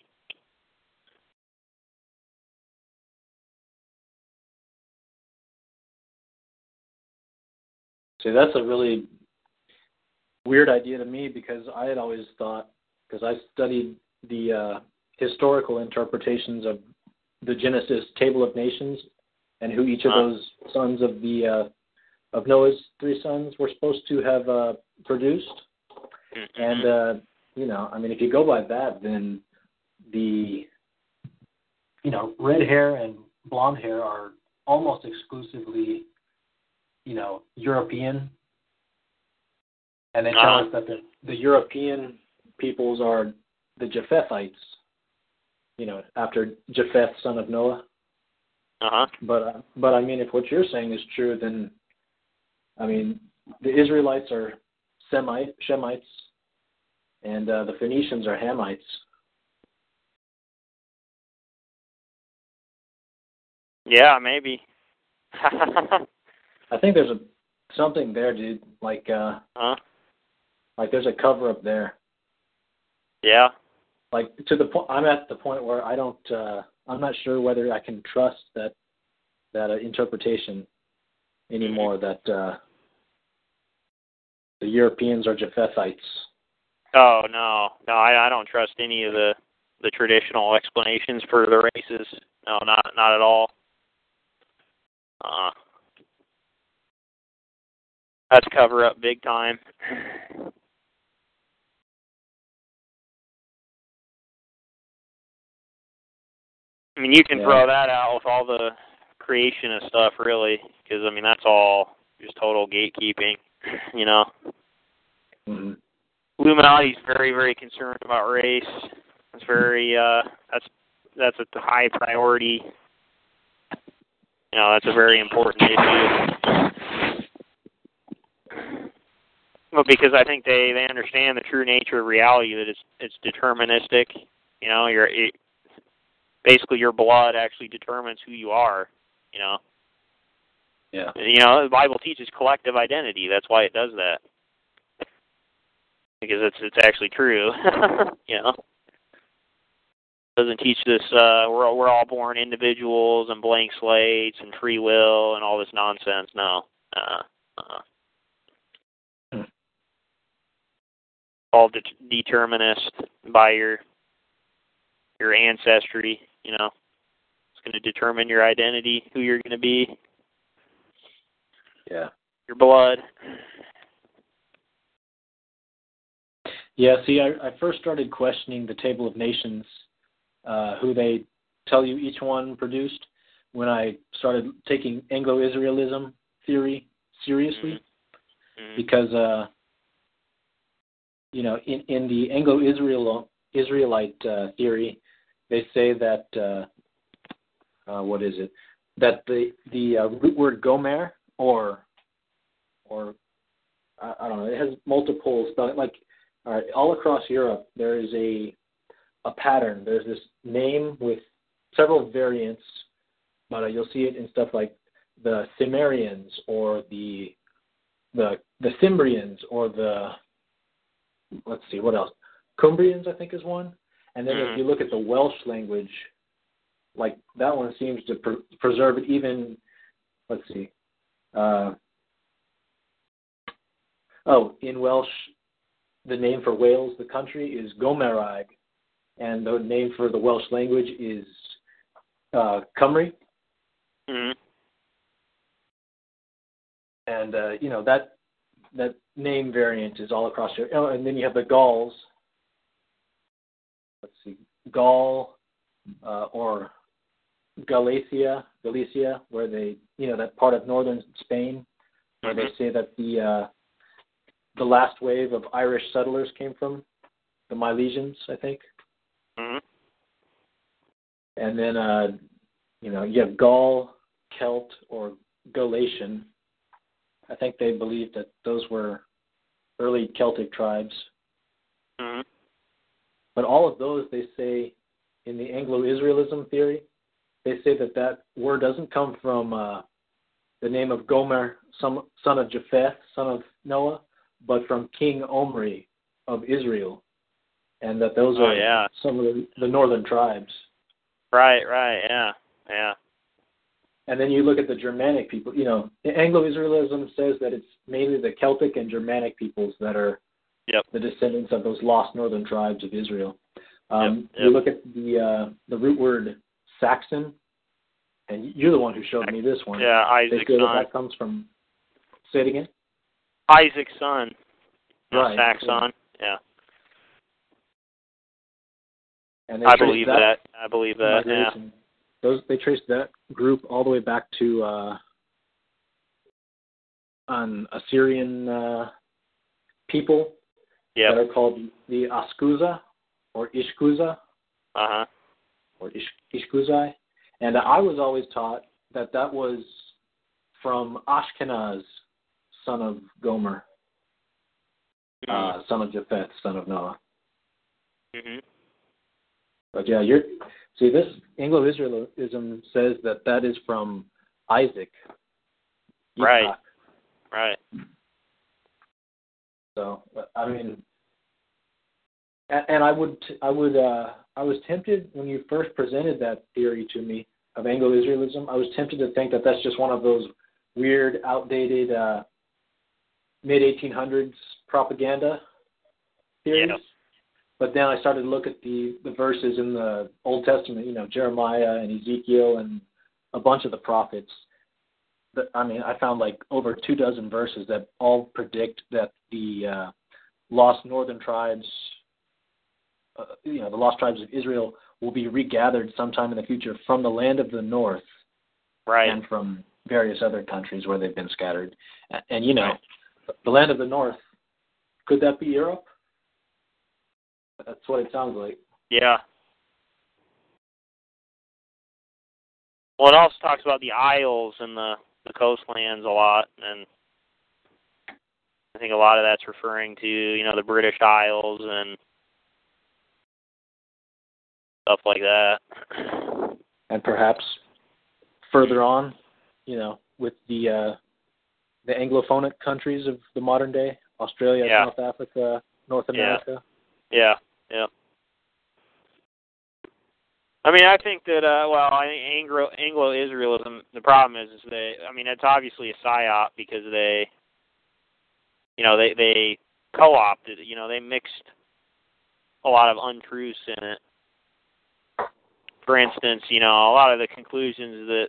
See, that's a really weird idea to me because I had always thought, because I studied the uh, historical interpretations of the Genesis Table of Nations and who each of those sons of the uh, of Noah's three sons were supposed to have uh, produced. And uh, you know, I mean, if you go by that, then the you know red hair and blonde hair are almost exclusively you know European, and they tell Uh-huh. us that the the European peoples are the Japhethites. You know, after Japheth, son of Noah. Uh huh. But uh, but I mean, if what you're saying is true, then I mean, the Israelites are Semite Shemites, and uh, the Phoenicians are Hamites. Yeah, maybe. [laughs] I think there's a something there, dude. Like uh, huh? like there's a cover up there. Yeah. Like to the point, I'm at the point where I don't. Uh, I'm not sure whether I can trust that that uh, interpretation anymore. That uh, the Europeans are Japhethites. Oh no, no, I, I don't trust any of the the traditional explanations for the races. No, not not at all. Uh, that's cover up big time. I mean, you can Yeah. throw that out with all the creationist stuff, really, because I mean that's all just total gatekeeping. [clears throat] You know, Mm-hmm. Illuminati's very, very concerned about race. It's very uh that's that's a high priority. You know, that's a very important issue. Well, because I think they they understand the true nature of reality that it's it's deterministic. You know, your it, basically your blood actually determines who you are. You know. Yeah. You know, the Bible teaches collective identity. That's why it does that. Because it's it's actually true. [laughs] you know. It doesn't teach this uh we're we're all born individuals and blank slates and free will and all this nonsense. No. Uh uh all de- determinist by your your ancestry. You know, it's going to determine your identity, who you're going to be, Yeah. your blood. Yeah, see, I, I first started questioning the Table of Nations, uh, who they tell you each one produced, when I started taking Anglo-Israelism theory seriously, Mhm. because, uh, you know, in, in the Anglo-Israel Israelite uh, theory, they say that uh, uh, what is it? That the the uh, root word gomer or or I, I don't know, it has multiple spelling. Like all right, all across Europe, there is a a pattern. There's this name with several variants, but uh, you'll see it in stuff like the Cimmerians or the the the Cimbrians or the let's see what else Cumbrians I think is one. And then Mhm. if you look at the Welsh language, like that one seems to pre- preserve it even. Let's see. Uh, oh, in Welsh, the name for Wales, the country, is Gomerag, and the name for the Welsh language is uh, Cymru. Mhm. and uh, you know that that name variant is all across Europe. Oh, and then you have the Gauls. Gaul uh, or Galicia, Galicia, where they, you know, that part of northern Spain, where they Mhm. say that the uh, the last wave of Irish settlers came from, the Milesians, I think. Mhm. And then, uh, you know, you have Gaul, Celt, or Galatian. I think they believed that those were early Celtic tribes. Mhm. But all of those, they say, in the Anglo-Israelism theory, they say that that word doesn't come from uh, the name of Gomer, son son of Japheth, son of Noah, but from King Omri of Israel, and that those Oh, are yeah. some of the, the northern tribes. Right, right, yeah. Yeah. And then you look at the Germanic people. You know, Anglo-Israelism says that it's mainly the Celtic and Germanic peoples that are Yep. the descendants of those lost northern tribes of Israel. Um, Yep, You look at the uh, the root word Saxon, and you're the one who showed me this one. Yeah, Isaac's that son. that comes from. Say it again. Isaac's son. Right, Saxon. Yeah. And I believe that. I believe that. Yeah. Those they trace that group all the way back to uh, an Assyrian uh, people Yep. that are called the Askuza or Ishkuza Uh huh. or Ish, Ishkuzai. And I was always taught that that was from Ashkenaz, son of Gomer, uh, son of Japheth, son of Noah. Mhm. But yeah, you're see this Anglo-Israelism says that that is from Isaac. Right. Right. So I mean, and, and I would I would uh, I was tempted when you first presented that theory to me of Anglo-Israelism. I was tempted to think that that's just one of those weird, outdated uh, mid 1800s propaganda theories. Yeah. But then I started to look at the the verses in the Old Testament, you know, Jeremiah and Ezekiel and a bunch of the prophets. I mean, I found like over two dozen verses that all predict that the uh, lost northern tribes, uh, you know, the lost tribes of Israel will be regathered sometime in the future from the land of the north Right. and from various other countries where they've been scattered. And, and you know, Right. the land of the north, could that be Europe? That's what it sounds like. Yeah. Well, it also talks about the isles and the the coastlands a lot, and I think a lot of that's referring to you know the British Isles and stuff like that. And perhaps further on, you know, with the uh, the Anglophonic countries of the modern day, Australia, Yeah. South Africa, North Yeah. America. Yeah, yeah. I mean, I think that uh well, I think Anglo Anglo Israelism. The problem is, is they. I mean, it's obviously a psyop because they, you know, they they co-opted. You know, they mixed a lot of untruths in it. For instance, you know, a lot of the conclusions that.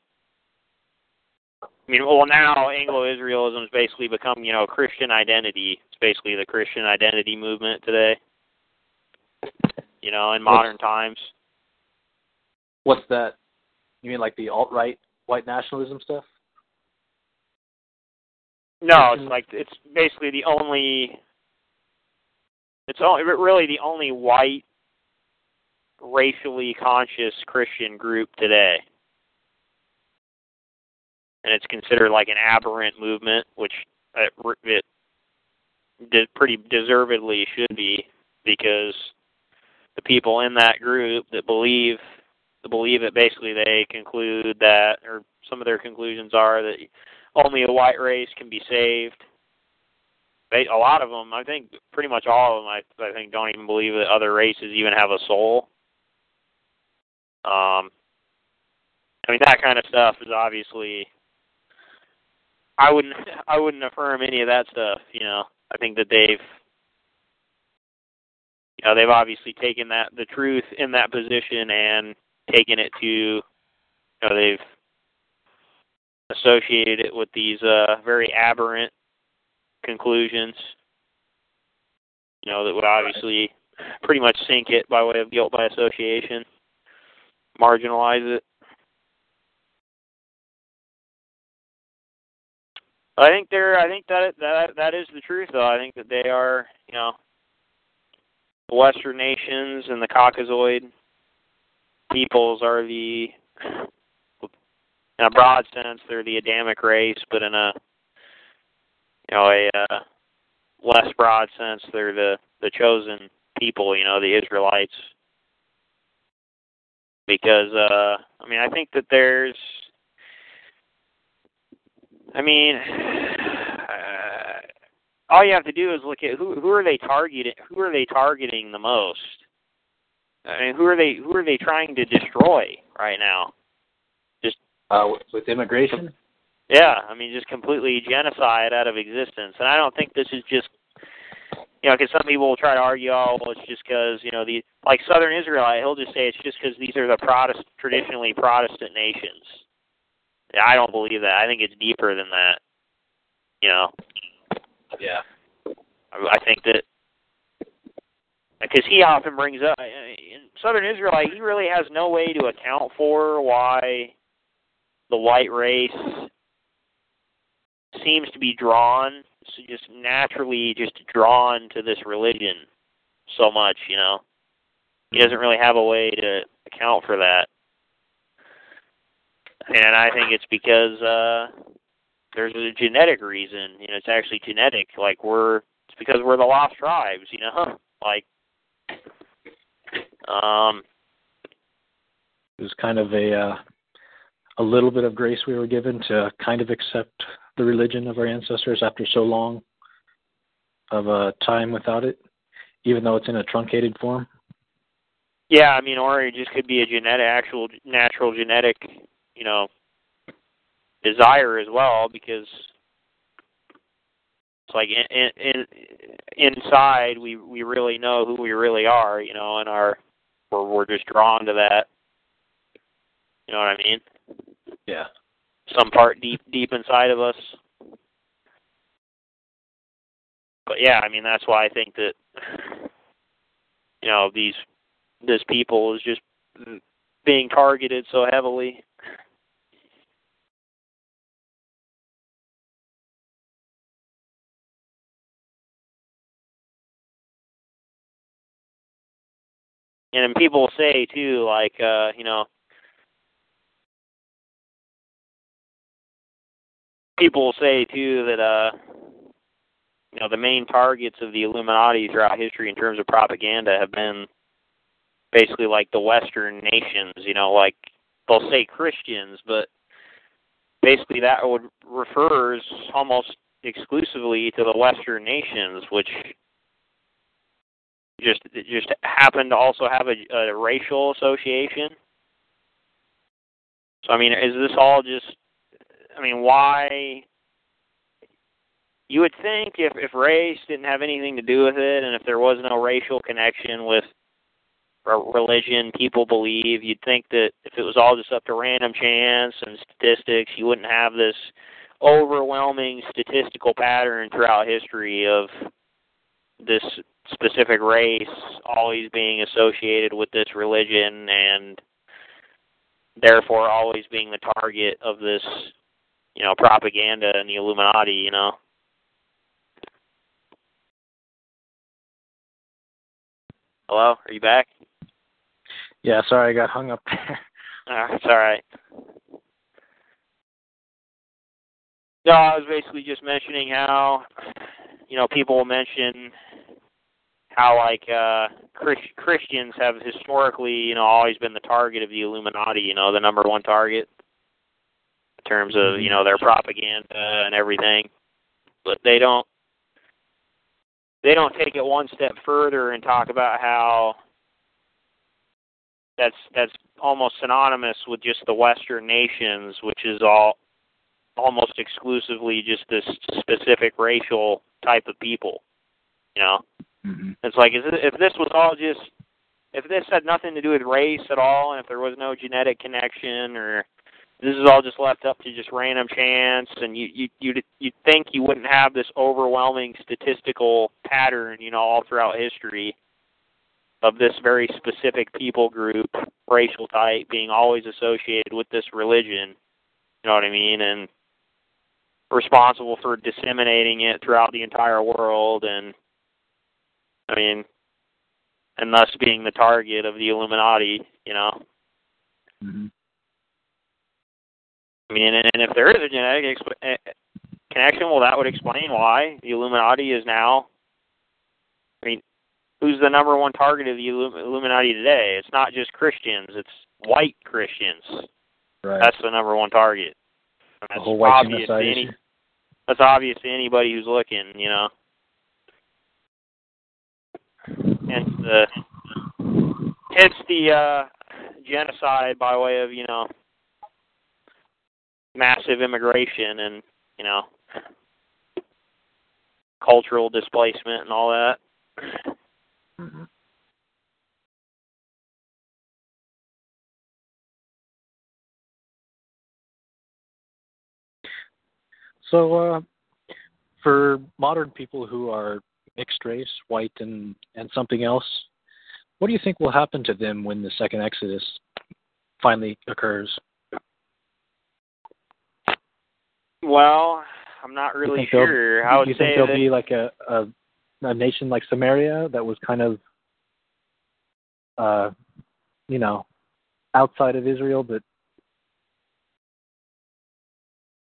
I mean, well, now Anglo-Israelism has basically become, you know, Christian identity. It's basically the Christian identity movement today. You know, in modern times. What's that? You mean like the alt right white nationalism stuff? No, it's like it's basically the only. It's only really the only white, racially conscious Christian group today, and it's considered like an aberrant movement, which uh, it, it did pretty deservedly should be, because the people in that group that believe believe it basically they conclude that, or some of their conclusions are that only a white race can be saved. They, a lot of them, I think, pretty much all of them, I, I think, don't even believe that other races even have a soul. Um, I mean, that kind of stuff is obviously. I wouldn't, [laughs] I wouldn't affirm any of that stuff. You know, I think that they've, you know, they've obviously taken that the truth in that position and taken it to, you know, they've associated it with these uh, very aberrant conclusions. You know, that would obviously pretty much sink it by way of guilt by association, marginalize it. I think they're. I think that that that is the truth, though. I think that they are. You know, the Western nations and the Caucasoid peoples are the in a broad sense, they're the Adamic race, but in a you know a uh, less broad sense, they're the the chosen people. You know, the Israelites. Because uh, I mean, I think that there's. I mean, [sighs] uh, all you have to do is look at who who are they targeting? Who are they targeting the most? I mean, who are they who are they trying to destroy right now? Just uh, with, immigration? Yeah, I mean, just completely genocide out of existence. And I don't think this is just, you know, because some people will try to argue, oh, well, it's just because, you know, the like Southern Israelite, he'll just say it's just because these are the Protestant, traditionally Protestant nations. Yeah, I don't believe that. I think it's deeper than that. You know, Yeah. I I think that because he often brings up in Southern Israelite, he really has no way to account for why the white race seems to be drawn, so just naturally just drawn to this religion so much, you know. He doesn't really have a way to account for that. And I think it's because uh there's a genetic reason, you know, it's actually genetic. Like we're it's because we're the lost tribes, you know? Like um It was kind of a uh, a little bit of grace we were given to kind of accept the religion of our ancestors after so long of a time without it, even though it's in a truncated form. Yeah, I mean, or it just could be a genetic, actual natural genetic, you know, desire as well, because it's like in, in, in inside we we really know who we really are, you know, and our we're we're just drawn to that. You know what I mean? Yeah. Some part deep deep inside of us. But yeah, I mean that's why I think that you know these this people is just being targeted so heavily. And people say too, like, uh, you know, people say too that uh you know the main targets of the Illuminati throughout history in terms of propaganda have been basically like the Western nations. You know, like they'll say Christians, but basically that would refers almost exclusively to the Western nations, which just just happen to also have a, a racial association. So I mean, is this all just? I mean, why? You would think if if race didn't have anything to do with it, and if there was no racial connection with religion, people believe, you'd think that if it was all just up to random chance and statistics, you wouldn't have this overwhelming statistical pattern throughout history of this specific race always being associated with this religion and therefore always being the target of this you know propaganda and the illuminati you know? Hello? Are you back? Yeah sorry i got hung up there. [laughs] Uh, it's all right no i was basically just mentioning how you know people will mention how like uh Chris- Christians have historically, you know, always been the target of the Illuminati, you know, the number one target in terms of, you know, their propaganda and everything. But they don't they don't take it one step further and talk about how that's that's almost synonymous with just the western nations, which is all almost exclusively just this specific racial type of people, you know. Mm-hmm. It's like if this was all just if this had nothing to do with race at all, and if there was no genetic connection, or this is all just left up to just random chance, and you you you'd you'd think you wouldn't have this overwhelming statistical pattern, you know, all throughout history of this very specific people group, racial type, being always associated with this religion. You know what I mean? And responsible for disseminating it throughout the entire world and I mean, and thus being the target of the Illuminati, you know. Mm-hmm. I mean, and, and if there is a genetic exp- eh, connection, well, that would explain why the Illuminati is now. I mean, who's the number one target of the Illuminati today? It's not just Christians; it's white Christians. Right. That's the number one target. And that's the whole white obvious to any. That's obvious to anybody who's looking, you know. Hence the hence the uh, genocide by way of you know massive immigration and you know cultural displacement and all that. Mm-hmm. So, uh, for modern people who are mixed race, white and and something else, what do you think will happen to them when the second Exodus finally occurs? Well, I'm not really sure. I would do you think there'll that be like a, a a nation like Samaria that was kind of, uh, you know, outside of Israel, but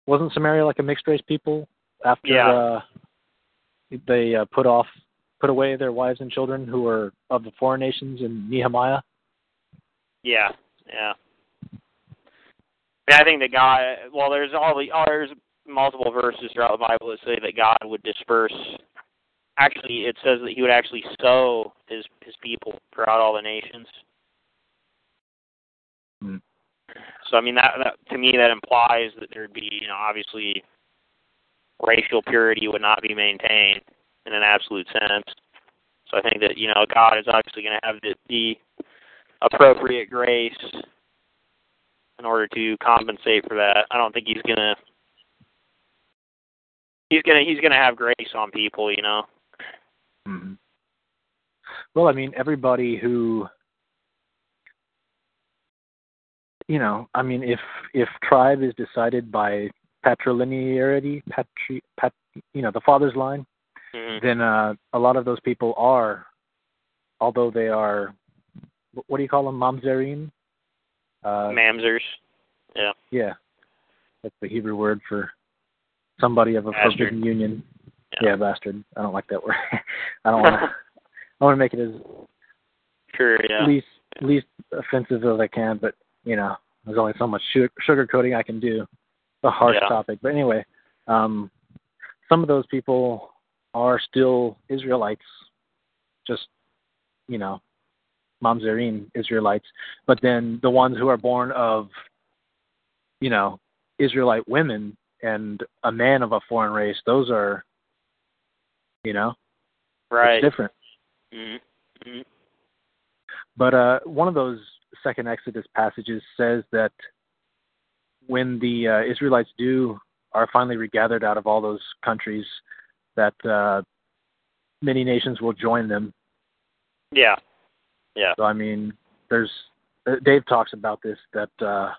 wasn't Samaria like a mixed race people after Yeah. uh, they uh, put off, put away their wives and children who were of the foreign nations in Nehemiah? Yeah, yeah. I think that God. Well, there's all the oh, there's multiple verses throughout the Bible that say that God would disperse. Actually, it says that He would actually sow His His people throughout all the nations. Hmm. So I mean that, that to me that implies that there'd be you know obviously racial purity would not be maintained in an absolute sense. So I think that you know God is obviously going to have the, the appropriate grace in order to compensate for that. I don't think he's gonna he's gonna he's gonna have grace on people, you know. Mm-hmm. Well, I mean, everybody who, you know, I mean, if if tribe is decided by patrilinearity, patri, pat, you know, the father's line, Mm-hmm. then uh, a lot of those people are, although they are, what do you call them, mamzerim? Uh, Mamzers. Yeah. yeah, that's the Hebrew word for somebody of a Bastard. forbidden union. Yeah. Yeah, bastard. I don't like that word. [laughs] I don't want to. [laughs] I want to make it as Sure, yeah. least least offensive as I can, but you know, there's only so much sugar, sugarcoating I can do. A harsh Yeah. topic, but anyway, um, some of those people are still Israelites, just you know, mamzerim Israelites. But then the ones who are born of, you know, Israelite women and a man of a foreign race, those are, you know, right. different. Mm-hmm. hmm But uh, one of those second Exodus passages says that when the uh, Israelites do are finally regathered out of all those countries, that uh, many nations will join them. Yeah. Yeah. So I mean, there's uh, Dave talks about this that uh,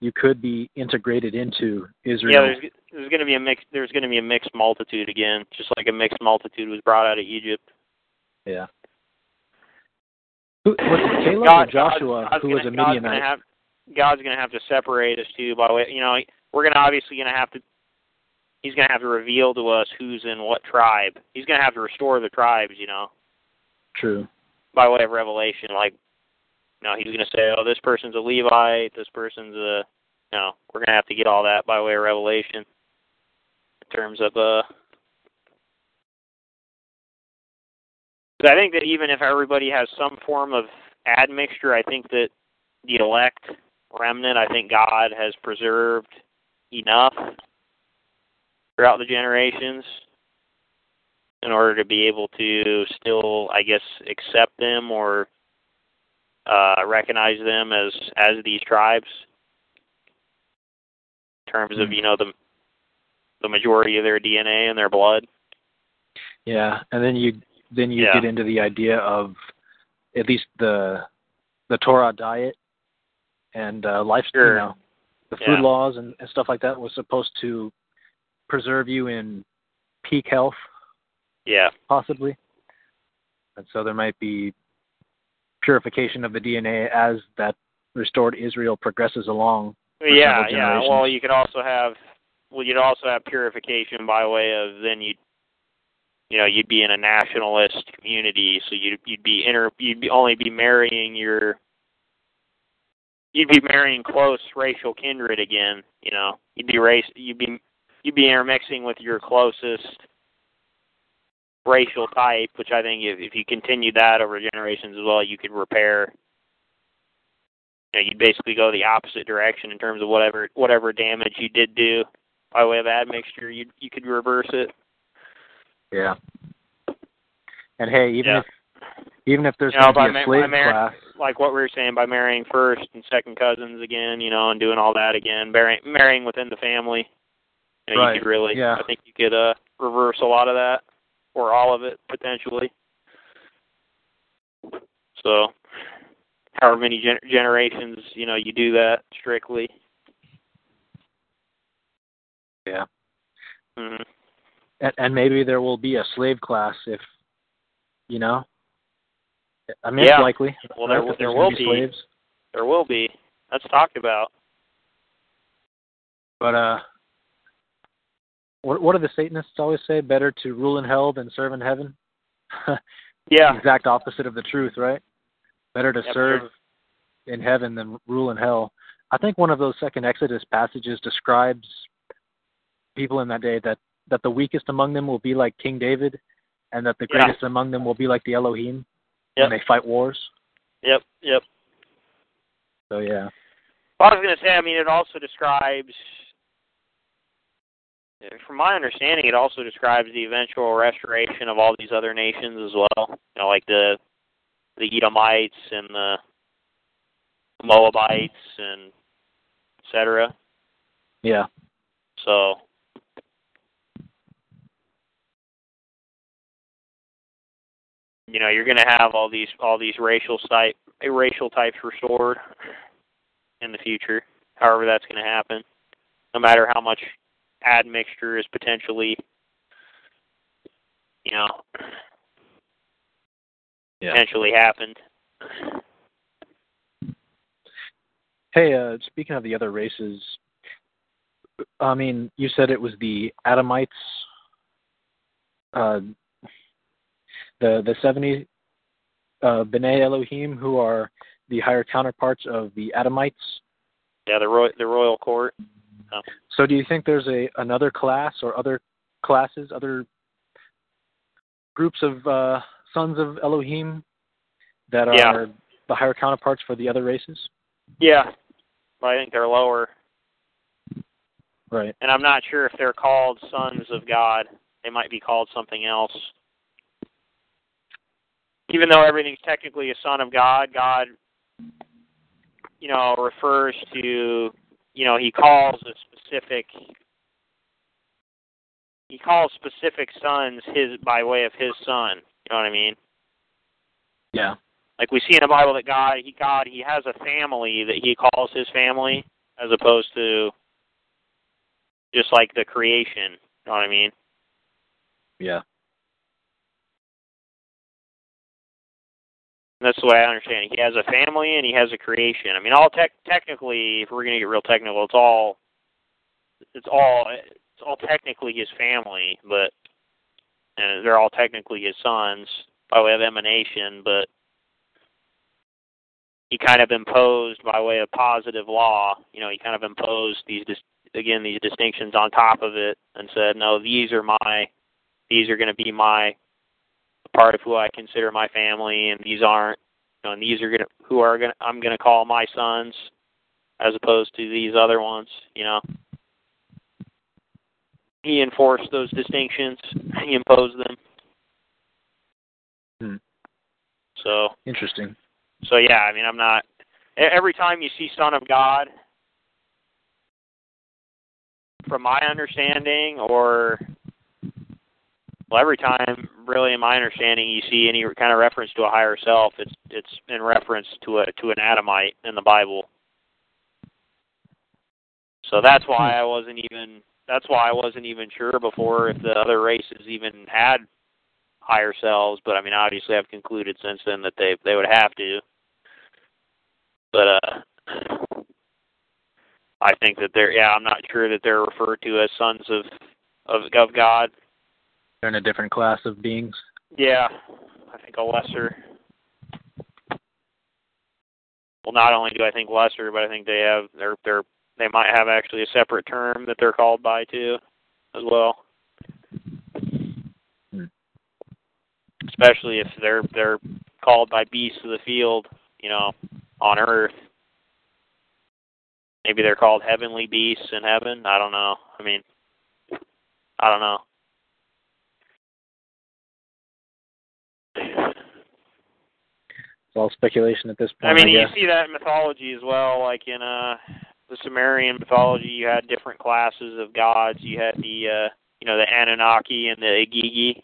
you could be integrated into Israel. Yeah, there's there's going to be a mix. There's going to be a mixed multitude again, just like a mixed multitude was brought out of Egypt. yeah. Who, was it Caleb God- or Joshua who was gonna, a Midianite? God's going to have to separate us too. By way, you know, we're going to obviously going to have to. He's going to have to reveal to us who's in what tribe. He's going to have to restore the tribes, you know, True. by way of revelation. Like, you know, he's going to say, "Oh, this person's a Levite. This person's a." You know, we're going to have to get all that by way of revelation. In terms of uh. I think that even if everybody has some form of admixture, I think that the elect remnant, I think God has preserved enough throughout the generations in order to be able to still, I guess, accept them or uh, recognize them as as these tribes. In terms of Hmm. you know the the majority of their DNA and their blood. Yeah, and then you then you Yeah. get into the idea of at least the the Torah diet and uh, life, Sure. you know, the food Yeah. laws and, and stuff like that was supposed to preserve you in peak health, Yeah. possibly. And so there might be purification of the DNA as that restored Israel progresses along. Yeah, yeah. Well, you could also have well, you'd also have purification by way of then you'd you know you'd be in a nationalist community, so you'd you'd be inter you'd be only be marrying your you'd be marrying close racial kindred again. You know, you'd be race you'd be you'd be intermixing with your closest racial type, which I think if if you continue that over generations as well, you could repair you know, you'd basically go the opposite direction in terms of whatever whatever damage you did do by way of admixture, you you could reverse it. Yeah. And hey, even Yeah. if even if there's You know, going to be a ma- slave mar- class, Like what we were saying, by marrying first and second cousins again, you know, and doing all that again, marrying marrying within the family. You, know, Right, you could really, yeah. I think you could uh reverse a lot of that, or all of it potentially. So, however many gen- generations, you know, you do that strictly. yeah. hmm and, and maybe there will be a slave class if you know i mean Yeah. it's likely Well, there that will- there's there will be slaves There will be. That's talked about. but uh what what do the satanists always say better to rule in hell than serve in heaven [laughs] Yeah. exact opposite of the truth right better to Yep, serve sure. in heaven than rule in hell i think one of those second exodus passages describes people in that day that that the weakest among them will be like king david and that the Yeah. greatest among them will be like the elohim Yep. when they fight wars Yep. Yep. so yeah Well, I was going to say, I mean, it also describes, from my understanding, it also describes the eventual restoration of all these other nations as well. You know, like the the Edomites and the Moabites and et cetera. yeah So, you know, you're going to have all these all these racial type racial types restored in the future. However, that's going to happen, no matter how much admixture is potentially, you know, Yeah. potentially happened. Hey, uh, speaking of the other races, I mean, you said it was the Adamites uh, the the seventy uh, B'nai Elohim, who are the higher counterparts of the Adamites. Yeah, the royal the royal court. Oh. So, do you think there's a another class or other classes, other groups of uh, sons of Elohim that are Yeah. the higher counterparts for the other races? Yeah, I think they're lower, Right. and I'm not sure if they're called sons of God. They might be called something else. Even though everything's technically a son of God, God, you know, refers to, you know, he calls a specific, he calls specific sons his by way of his son. You know what I mean? Yeah. like we see in the Bible that God he God he has a family that he calls his family as opposed to just like the creation. You know what I mean? Yeah. That's the way I understand it. He has a family and he has a creation. I mean, all tech technically, if we're gonna get real technical, it's all it's all it's all technically his family, but and they're all technically his sons by way of emanation, but he kind of imposed by way of positive law. You know, he kind of imposed these again these distinctions on top of it and said, no, these are my these are going to be my part of who I consider my family, and these aren't. You know, and these are going to who are going to I'm going to call my sons, as opposed to these other ones. You know, he enforced those distinctions. He imposed them. Hmm. So Interesting. so yeah, I mean, I'm not. Every time you see Son of God, from my understanding, or well, every time, really, in my understanding, you see any kind of reference to a higher self, it's it's in reference to a to an Adamite in the Bible. So that's why I wasn't even. That's why I wasn't even sure before if the other races even had higher selves. But I mean, obviously, I've concluded since then that they they would have to. But uh, I think that they're yeah, I'm not sure that they're referred to as sons of of of God. They're in a different class of beings. Yeah, I think a lesser. Well, not only do I think lesser, but I think they have they're they're they might have actually a separate term that they're called by too, as well. Hmm. Especially if they're they're called by beasts of the field, you know, on Earth. Maybe they're called heavenly beasts in heaven. I don't know. I mean, I don't know. It's all speculation at this point. I mean, you see that in mythology as well. Like in uh the Sumerian mythology, you had different classes of gods. You had the uh you know the Anunnaki and the Igigi.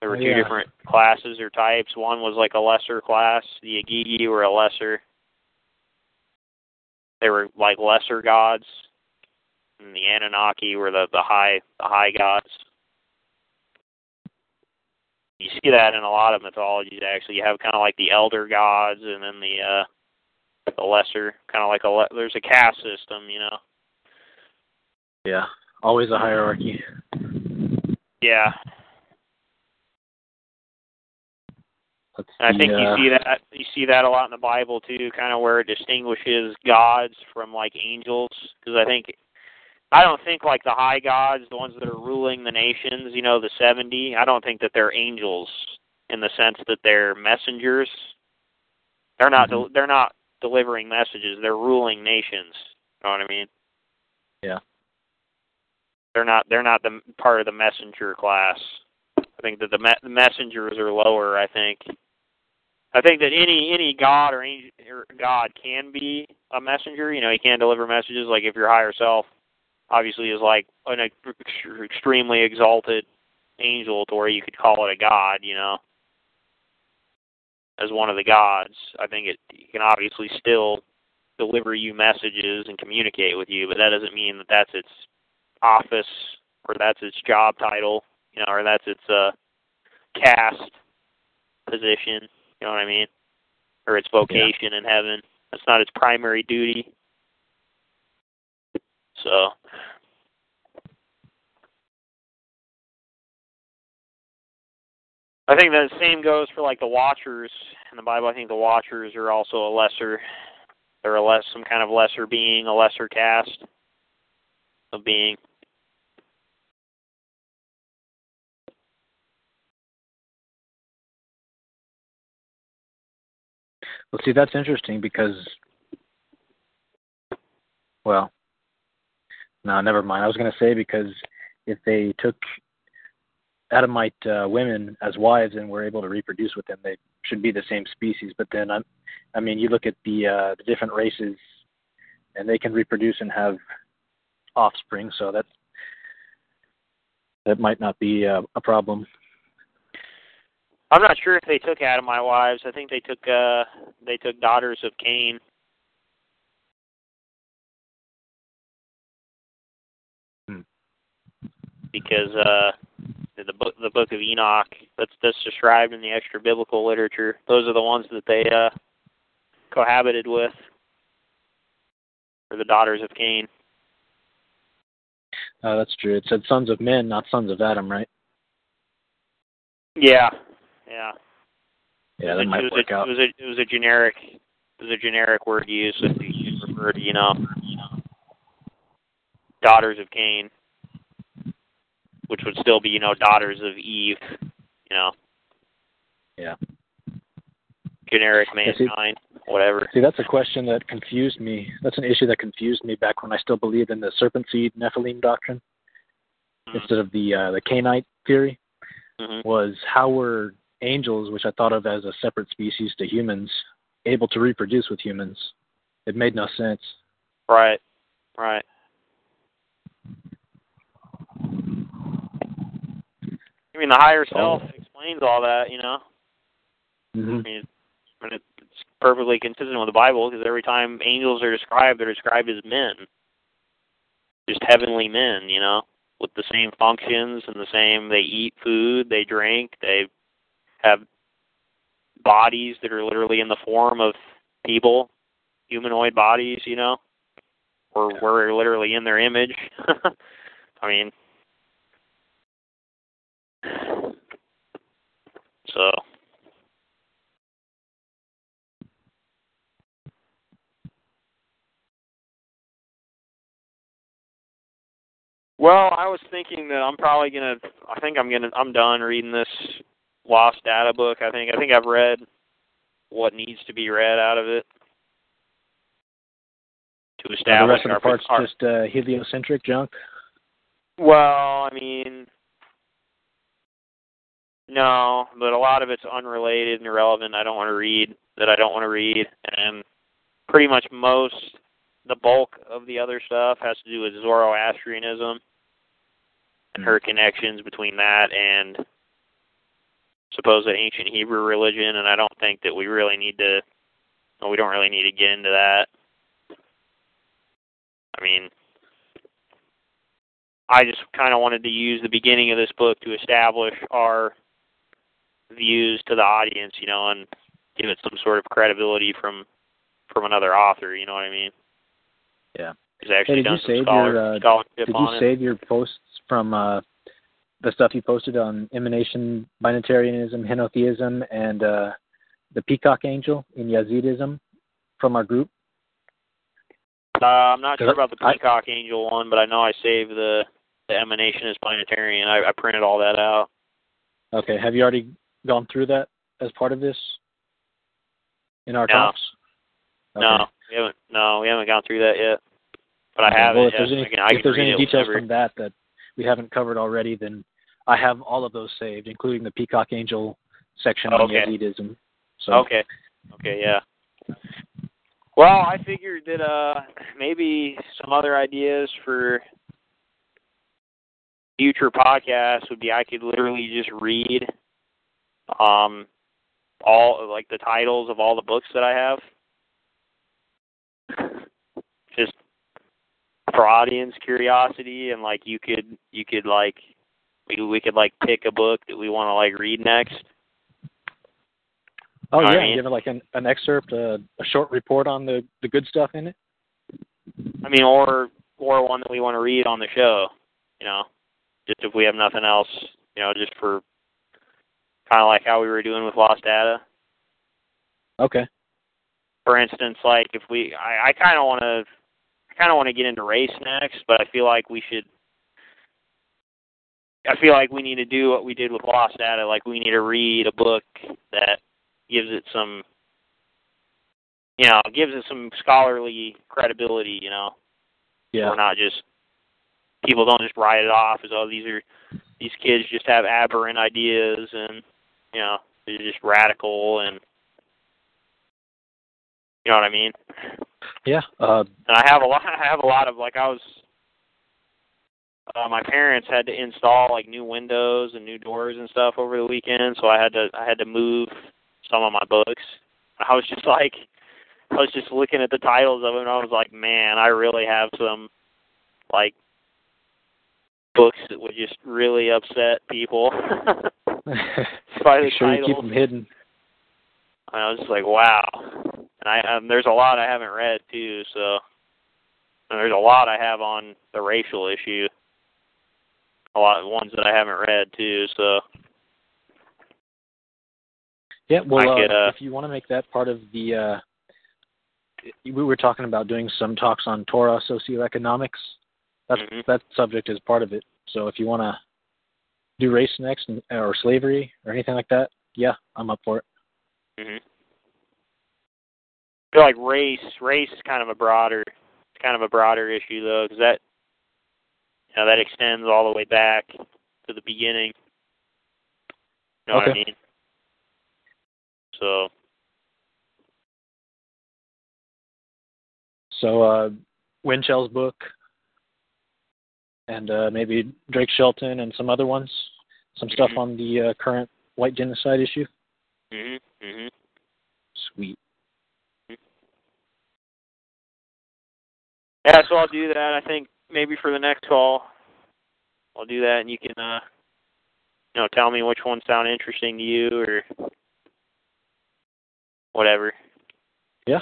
There were two yeah. different classes or types. One was like a lesser class. The Igigi were a lesser. They were like lesser gods, and the Anunnaki were the the high the high gods. You see that in a lot of mythologies. Actually, you have kind of like the elder gods, and then the uh the lesser, kind of like a le- there's a caste system, you know. Yeah. Always a hierarchy. Yeah, Let's and I see, think uh, you see that you see that a lot in the Bible too, kind of where it distinguishes gods from like angels. Because I think I don't think like the high gods, the ones that are ruling the nations, you know, the seventy. I don't think that they're angels in the sense that they're messengers. They're not. Mm-hmm. del they're not delivering messages. They're ruling nations. You know what I mean? Yeah. They're not. They're not the part of the messenger class. I think that the, me- the messengers are lower. I think. I think that any any god or, angel, or god can be a messenger. You know, he can deliver messages. Like if your higher self, obviously, is like an extremely exalted angel, to where you could call it a god. You know, as one of the gods. I think it, can obviously still deliver you messages and communicate with you, but that doesn't mean that that's its office or that's its job title, you know, or that's its uh caste position, you know what I mean? Or its vocation in heaven. That's not its primary duty. So I think the same goes for like the Watchers in the Bible. I think the Watchers are also a lesser, they're a less some kind of lesser being, a lesser caste of being. Well, see, that's interesting because, well, no, never mind. I was going to say because if they took Adamite uh, women as wives and were able to reproduce with them, they should be the same species. But then, I, I mean, you look at the uh, the different races, and they can reproduce and have offspring. So that that might not be uh, a problem. I'm not sure if they took Adamite wives. I think they took uh they took daughters of Cain. Because uh the book the book of Enoch that's that's described in the extra biblical literature. Those are the ones that they uh cohabited with. Or the daughters of Cain. Uh, that's true. It said sons of men, not sons of Adam, right? Yeah. Yeah. Yeah, it that was, might it work a, out. It was a it was a generic it was a generic word used if you refer to you know daughters of Cain, which would still be you know daughters of Eve, you know Yeah. generic Yeah, see- mankind, whatever. See, that's a question that confused me. That's an issue that confused me back when I still believed in the serpent seed Nephilim doctrine instead of the uh, the Cainite theory. hmm Was how were angels, which I thought of as a separate species to humans, able to reproduce with humans? It made no sense. Right, right. I mean, the higher self explains all that, you know. Mm-hmm. I mean, it's perfectly consistent with the Bible because every time angels are described, they're described as men, just heavenly men, you know, with the same functions and the same. They eat food, they drink, they have bodies that are literally in the form of people, humanoid bodies, you know, or we're literally in their image. [laughs] I mean, so. Well, I was thinking that I'm probably gonna. I think I'm gonna. I'm done reading this lost data book. I think. I think I've read what needs to be read out of it to the establish rest of the parts our. just uh, heliocentric junk. Well, I mean, no, but a lot of it's unrelated and irrelevant. I don't want to read that. I don't want to read, and pretty much most, the bulk of the other stuff has to do with Zoroastrianism and her hmm. connections between that and supposed ancient Hebrew religion. And I don't think that we really need to. well, We don't really need to get into that. I mean, I just kind of wanted to use the beginning of this book to establish our views to the audience, you know, and give it some sort of credibility from from another author. You know what I mean? Yeah. Actually Hey, did done you save scholar, your, uh, Did you on it. save your posts from uh, the stuff you posted on emanation binitarianism, henotheism, and uh, the peacock angel in Yazidism from our group? Uh, I'm not sure about the I- Peacock Angel one, but I know I saved the the Emanationist Binitarian. I, I printed all that out. Okay. Have you already gone through that as part of this in our No. talks? Okay. No, we haven't. No, we haven't gone through that yet. But I have well, it. if there's any, I if there's any details from that that we haven't covered already, then I have all of those saved, including the Peacock Angel section on Okay. Yazidism. So Okay. Okay, yeah. Well, I figured that uh maybe some other ideas for future podcasts would be I could literally just read um all like the titles of all the books that I have. Just for audience curiosity and like you could you could like we we could like pick a book that we want to like read next. Oh I yeah, mean- give it like an, an excerpt, uh, a short report on the the good stuff in it. I mean, or or one that we want to read on the show. You know, just if we have nothing else, you know, just for kind of like how we were doing with lost data. Okay. For instance, like if we, I, I kind of want to, I kind of want to get into race next, but I feel like we should. I feel like we need to do what we did with lost data. Like we need to read a book that gives it some, you know, gives it some scholarly credibility. You know, Yeah. we're not just people don't just write it off as oh these are these kids just have aberrant ideas and you know they're just radical and you know what I mean. Yeah. Uh, And I have a lot. I have a lot of like I was. Uh, my parents had to install like new windows and new doors and stuff over the weekend, so I had to I had to move some of my books. I was just like, I was just looking at the titles of them, and I was like, man, I really have some like books that would just really upset people [laughs] [laughs] by the make sure you keep them hidden. I was just like, wow. And I um, there's a lot I haven't read too, so and there's a lot I have on the racial issue. A lot of ones that I haven't read too, so Yeah. Well, could, uh, uh, if you want to make that part of the, uh, we were talking about doing some talks on Torah socioeconomics. That's Mhm. that subject is part of it. So if you want to do race next and, or slavery or anything like that, yeah, I'm up for it. mhm. I feel like race race is kind of a broader kind of a broader issue though, because that you know that extends all the way back to the beginning. You know what I Okay. mean? So So uh, Winchell's book, and uh, maybe Drake Shelton and some other ones, some stuff Mhm. on the uh, current white genocide issue. mhm mhm. Sweet. Yeah, so I'll do that. I think maybe for the next call, I'll do that, and you can, uh, you know, tell me which ones sound interesting to you or whatever. Yeah.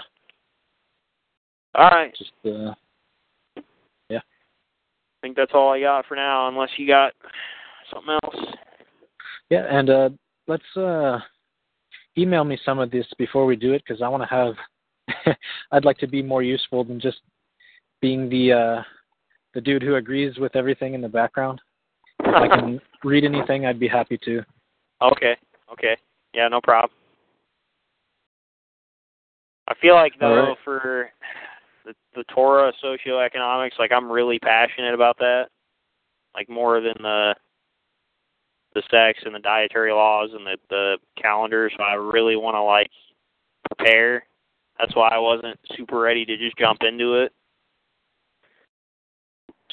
All right. Just uh, I think that's all I got for now, unless you got something else. yeah, and uh, let's uh, email me some of this before we do it because I want to have. [laughs] I'd like to be more useful than just being the uh, the dude who agrees with everything in the background. If I can [laughs] read anything, I'd be happy to. okay. Okay. Yeah, no problem. I feel like though right. for the the Torah socioeconomics, like I'm really passionate about that. Like more than the the sex and the dietary laws and the the calendar. So I really want to like prepare. That's why I wasn't super ready to just jump into it.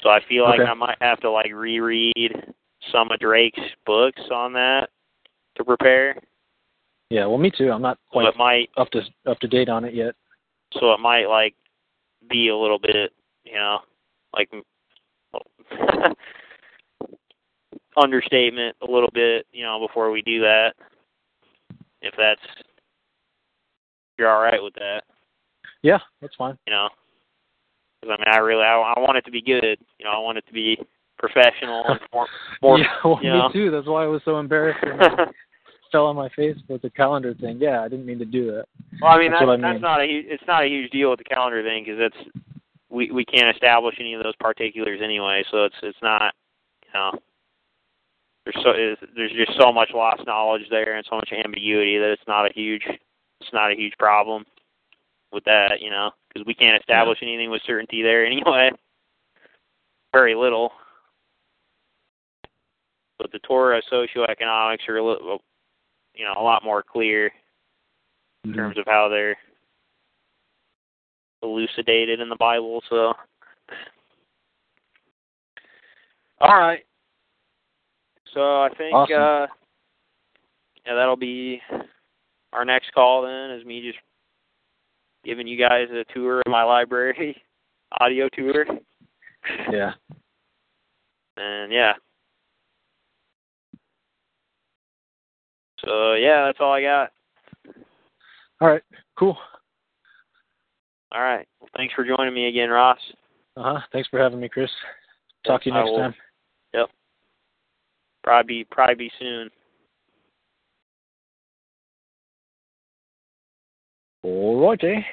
So I feel like Okay. I might have to like reread some of Drake's books on that to prepare. Yeah, well, me too. I'm not quite it might up to up to date on it yet. so it might like be a little bit, you know, like [laughs] understatement a little bit, you know, before we do that. If that's you're all right with that, Yeah, that's fine. you know. 'Cause I mean, I really I, I want it to be good. You know, I want it to be professional and more. [laughs] more yeah, well, you me know. too. That's why I was so embarrassed [laughs] fell on my face with the calendar thing. Yeah, I didn't mean to do that. Well, I mean That's that's, I that's not a it's not a huge deal with the calendar thing because it's we we can't establish any of those particulars anyway, so it's it's not you know there's so is there's just so much lost knowledge there and so much ambiguity that it's not a huge it's not a huge problem with that you know because we can't establish anything with certainty there anyway very little but the Torah socioeconomics are a little you know a lot more clear in Mm-hmm. terms of how they're elucidated in the Bible. So, all right. So I think Awesome. uh, yeah, that'll be our next call. Then is me just giving you guys a tour of my library, [laughs] audio tour, Yeah. and yeah. So yeah, that's all I got. All right, cool. All right. Well, thanks for joining me again, Ross. Uh huh. Thanks for having me, Chris. Talk yep, to you next time. Yep. Probably probably be soon. All righty.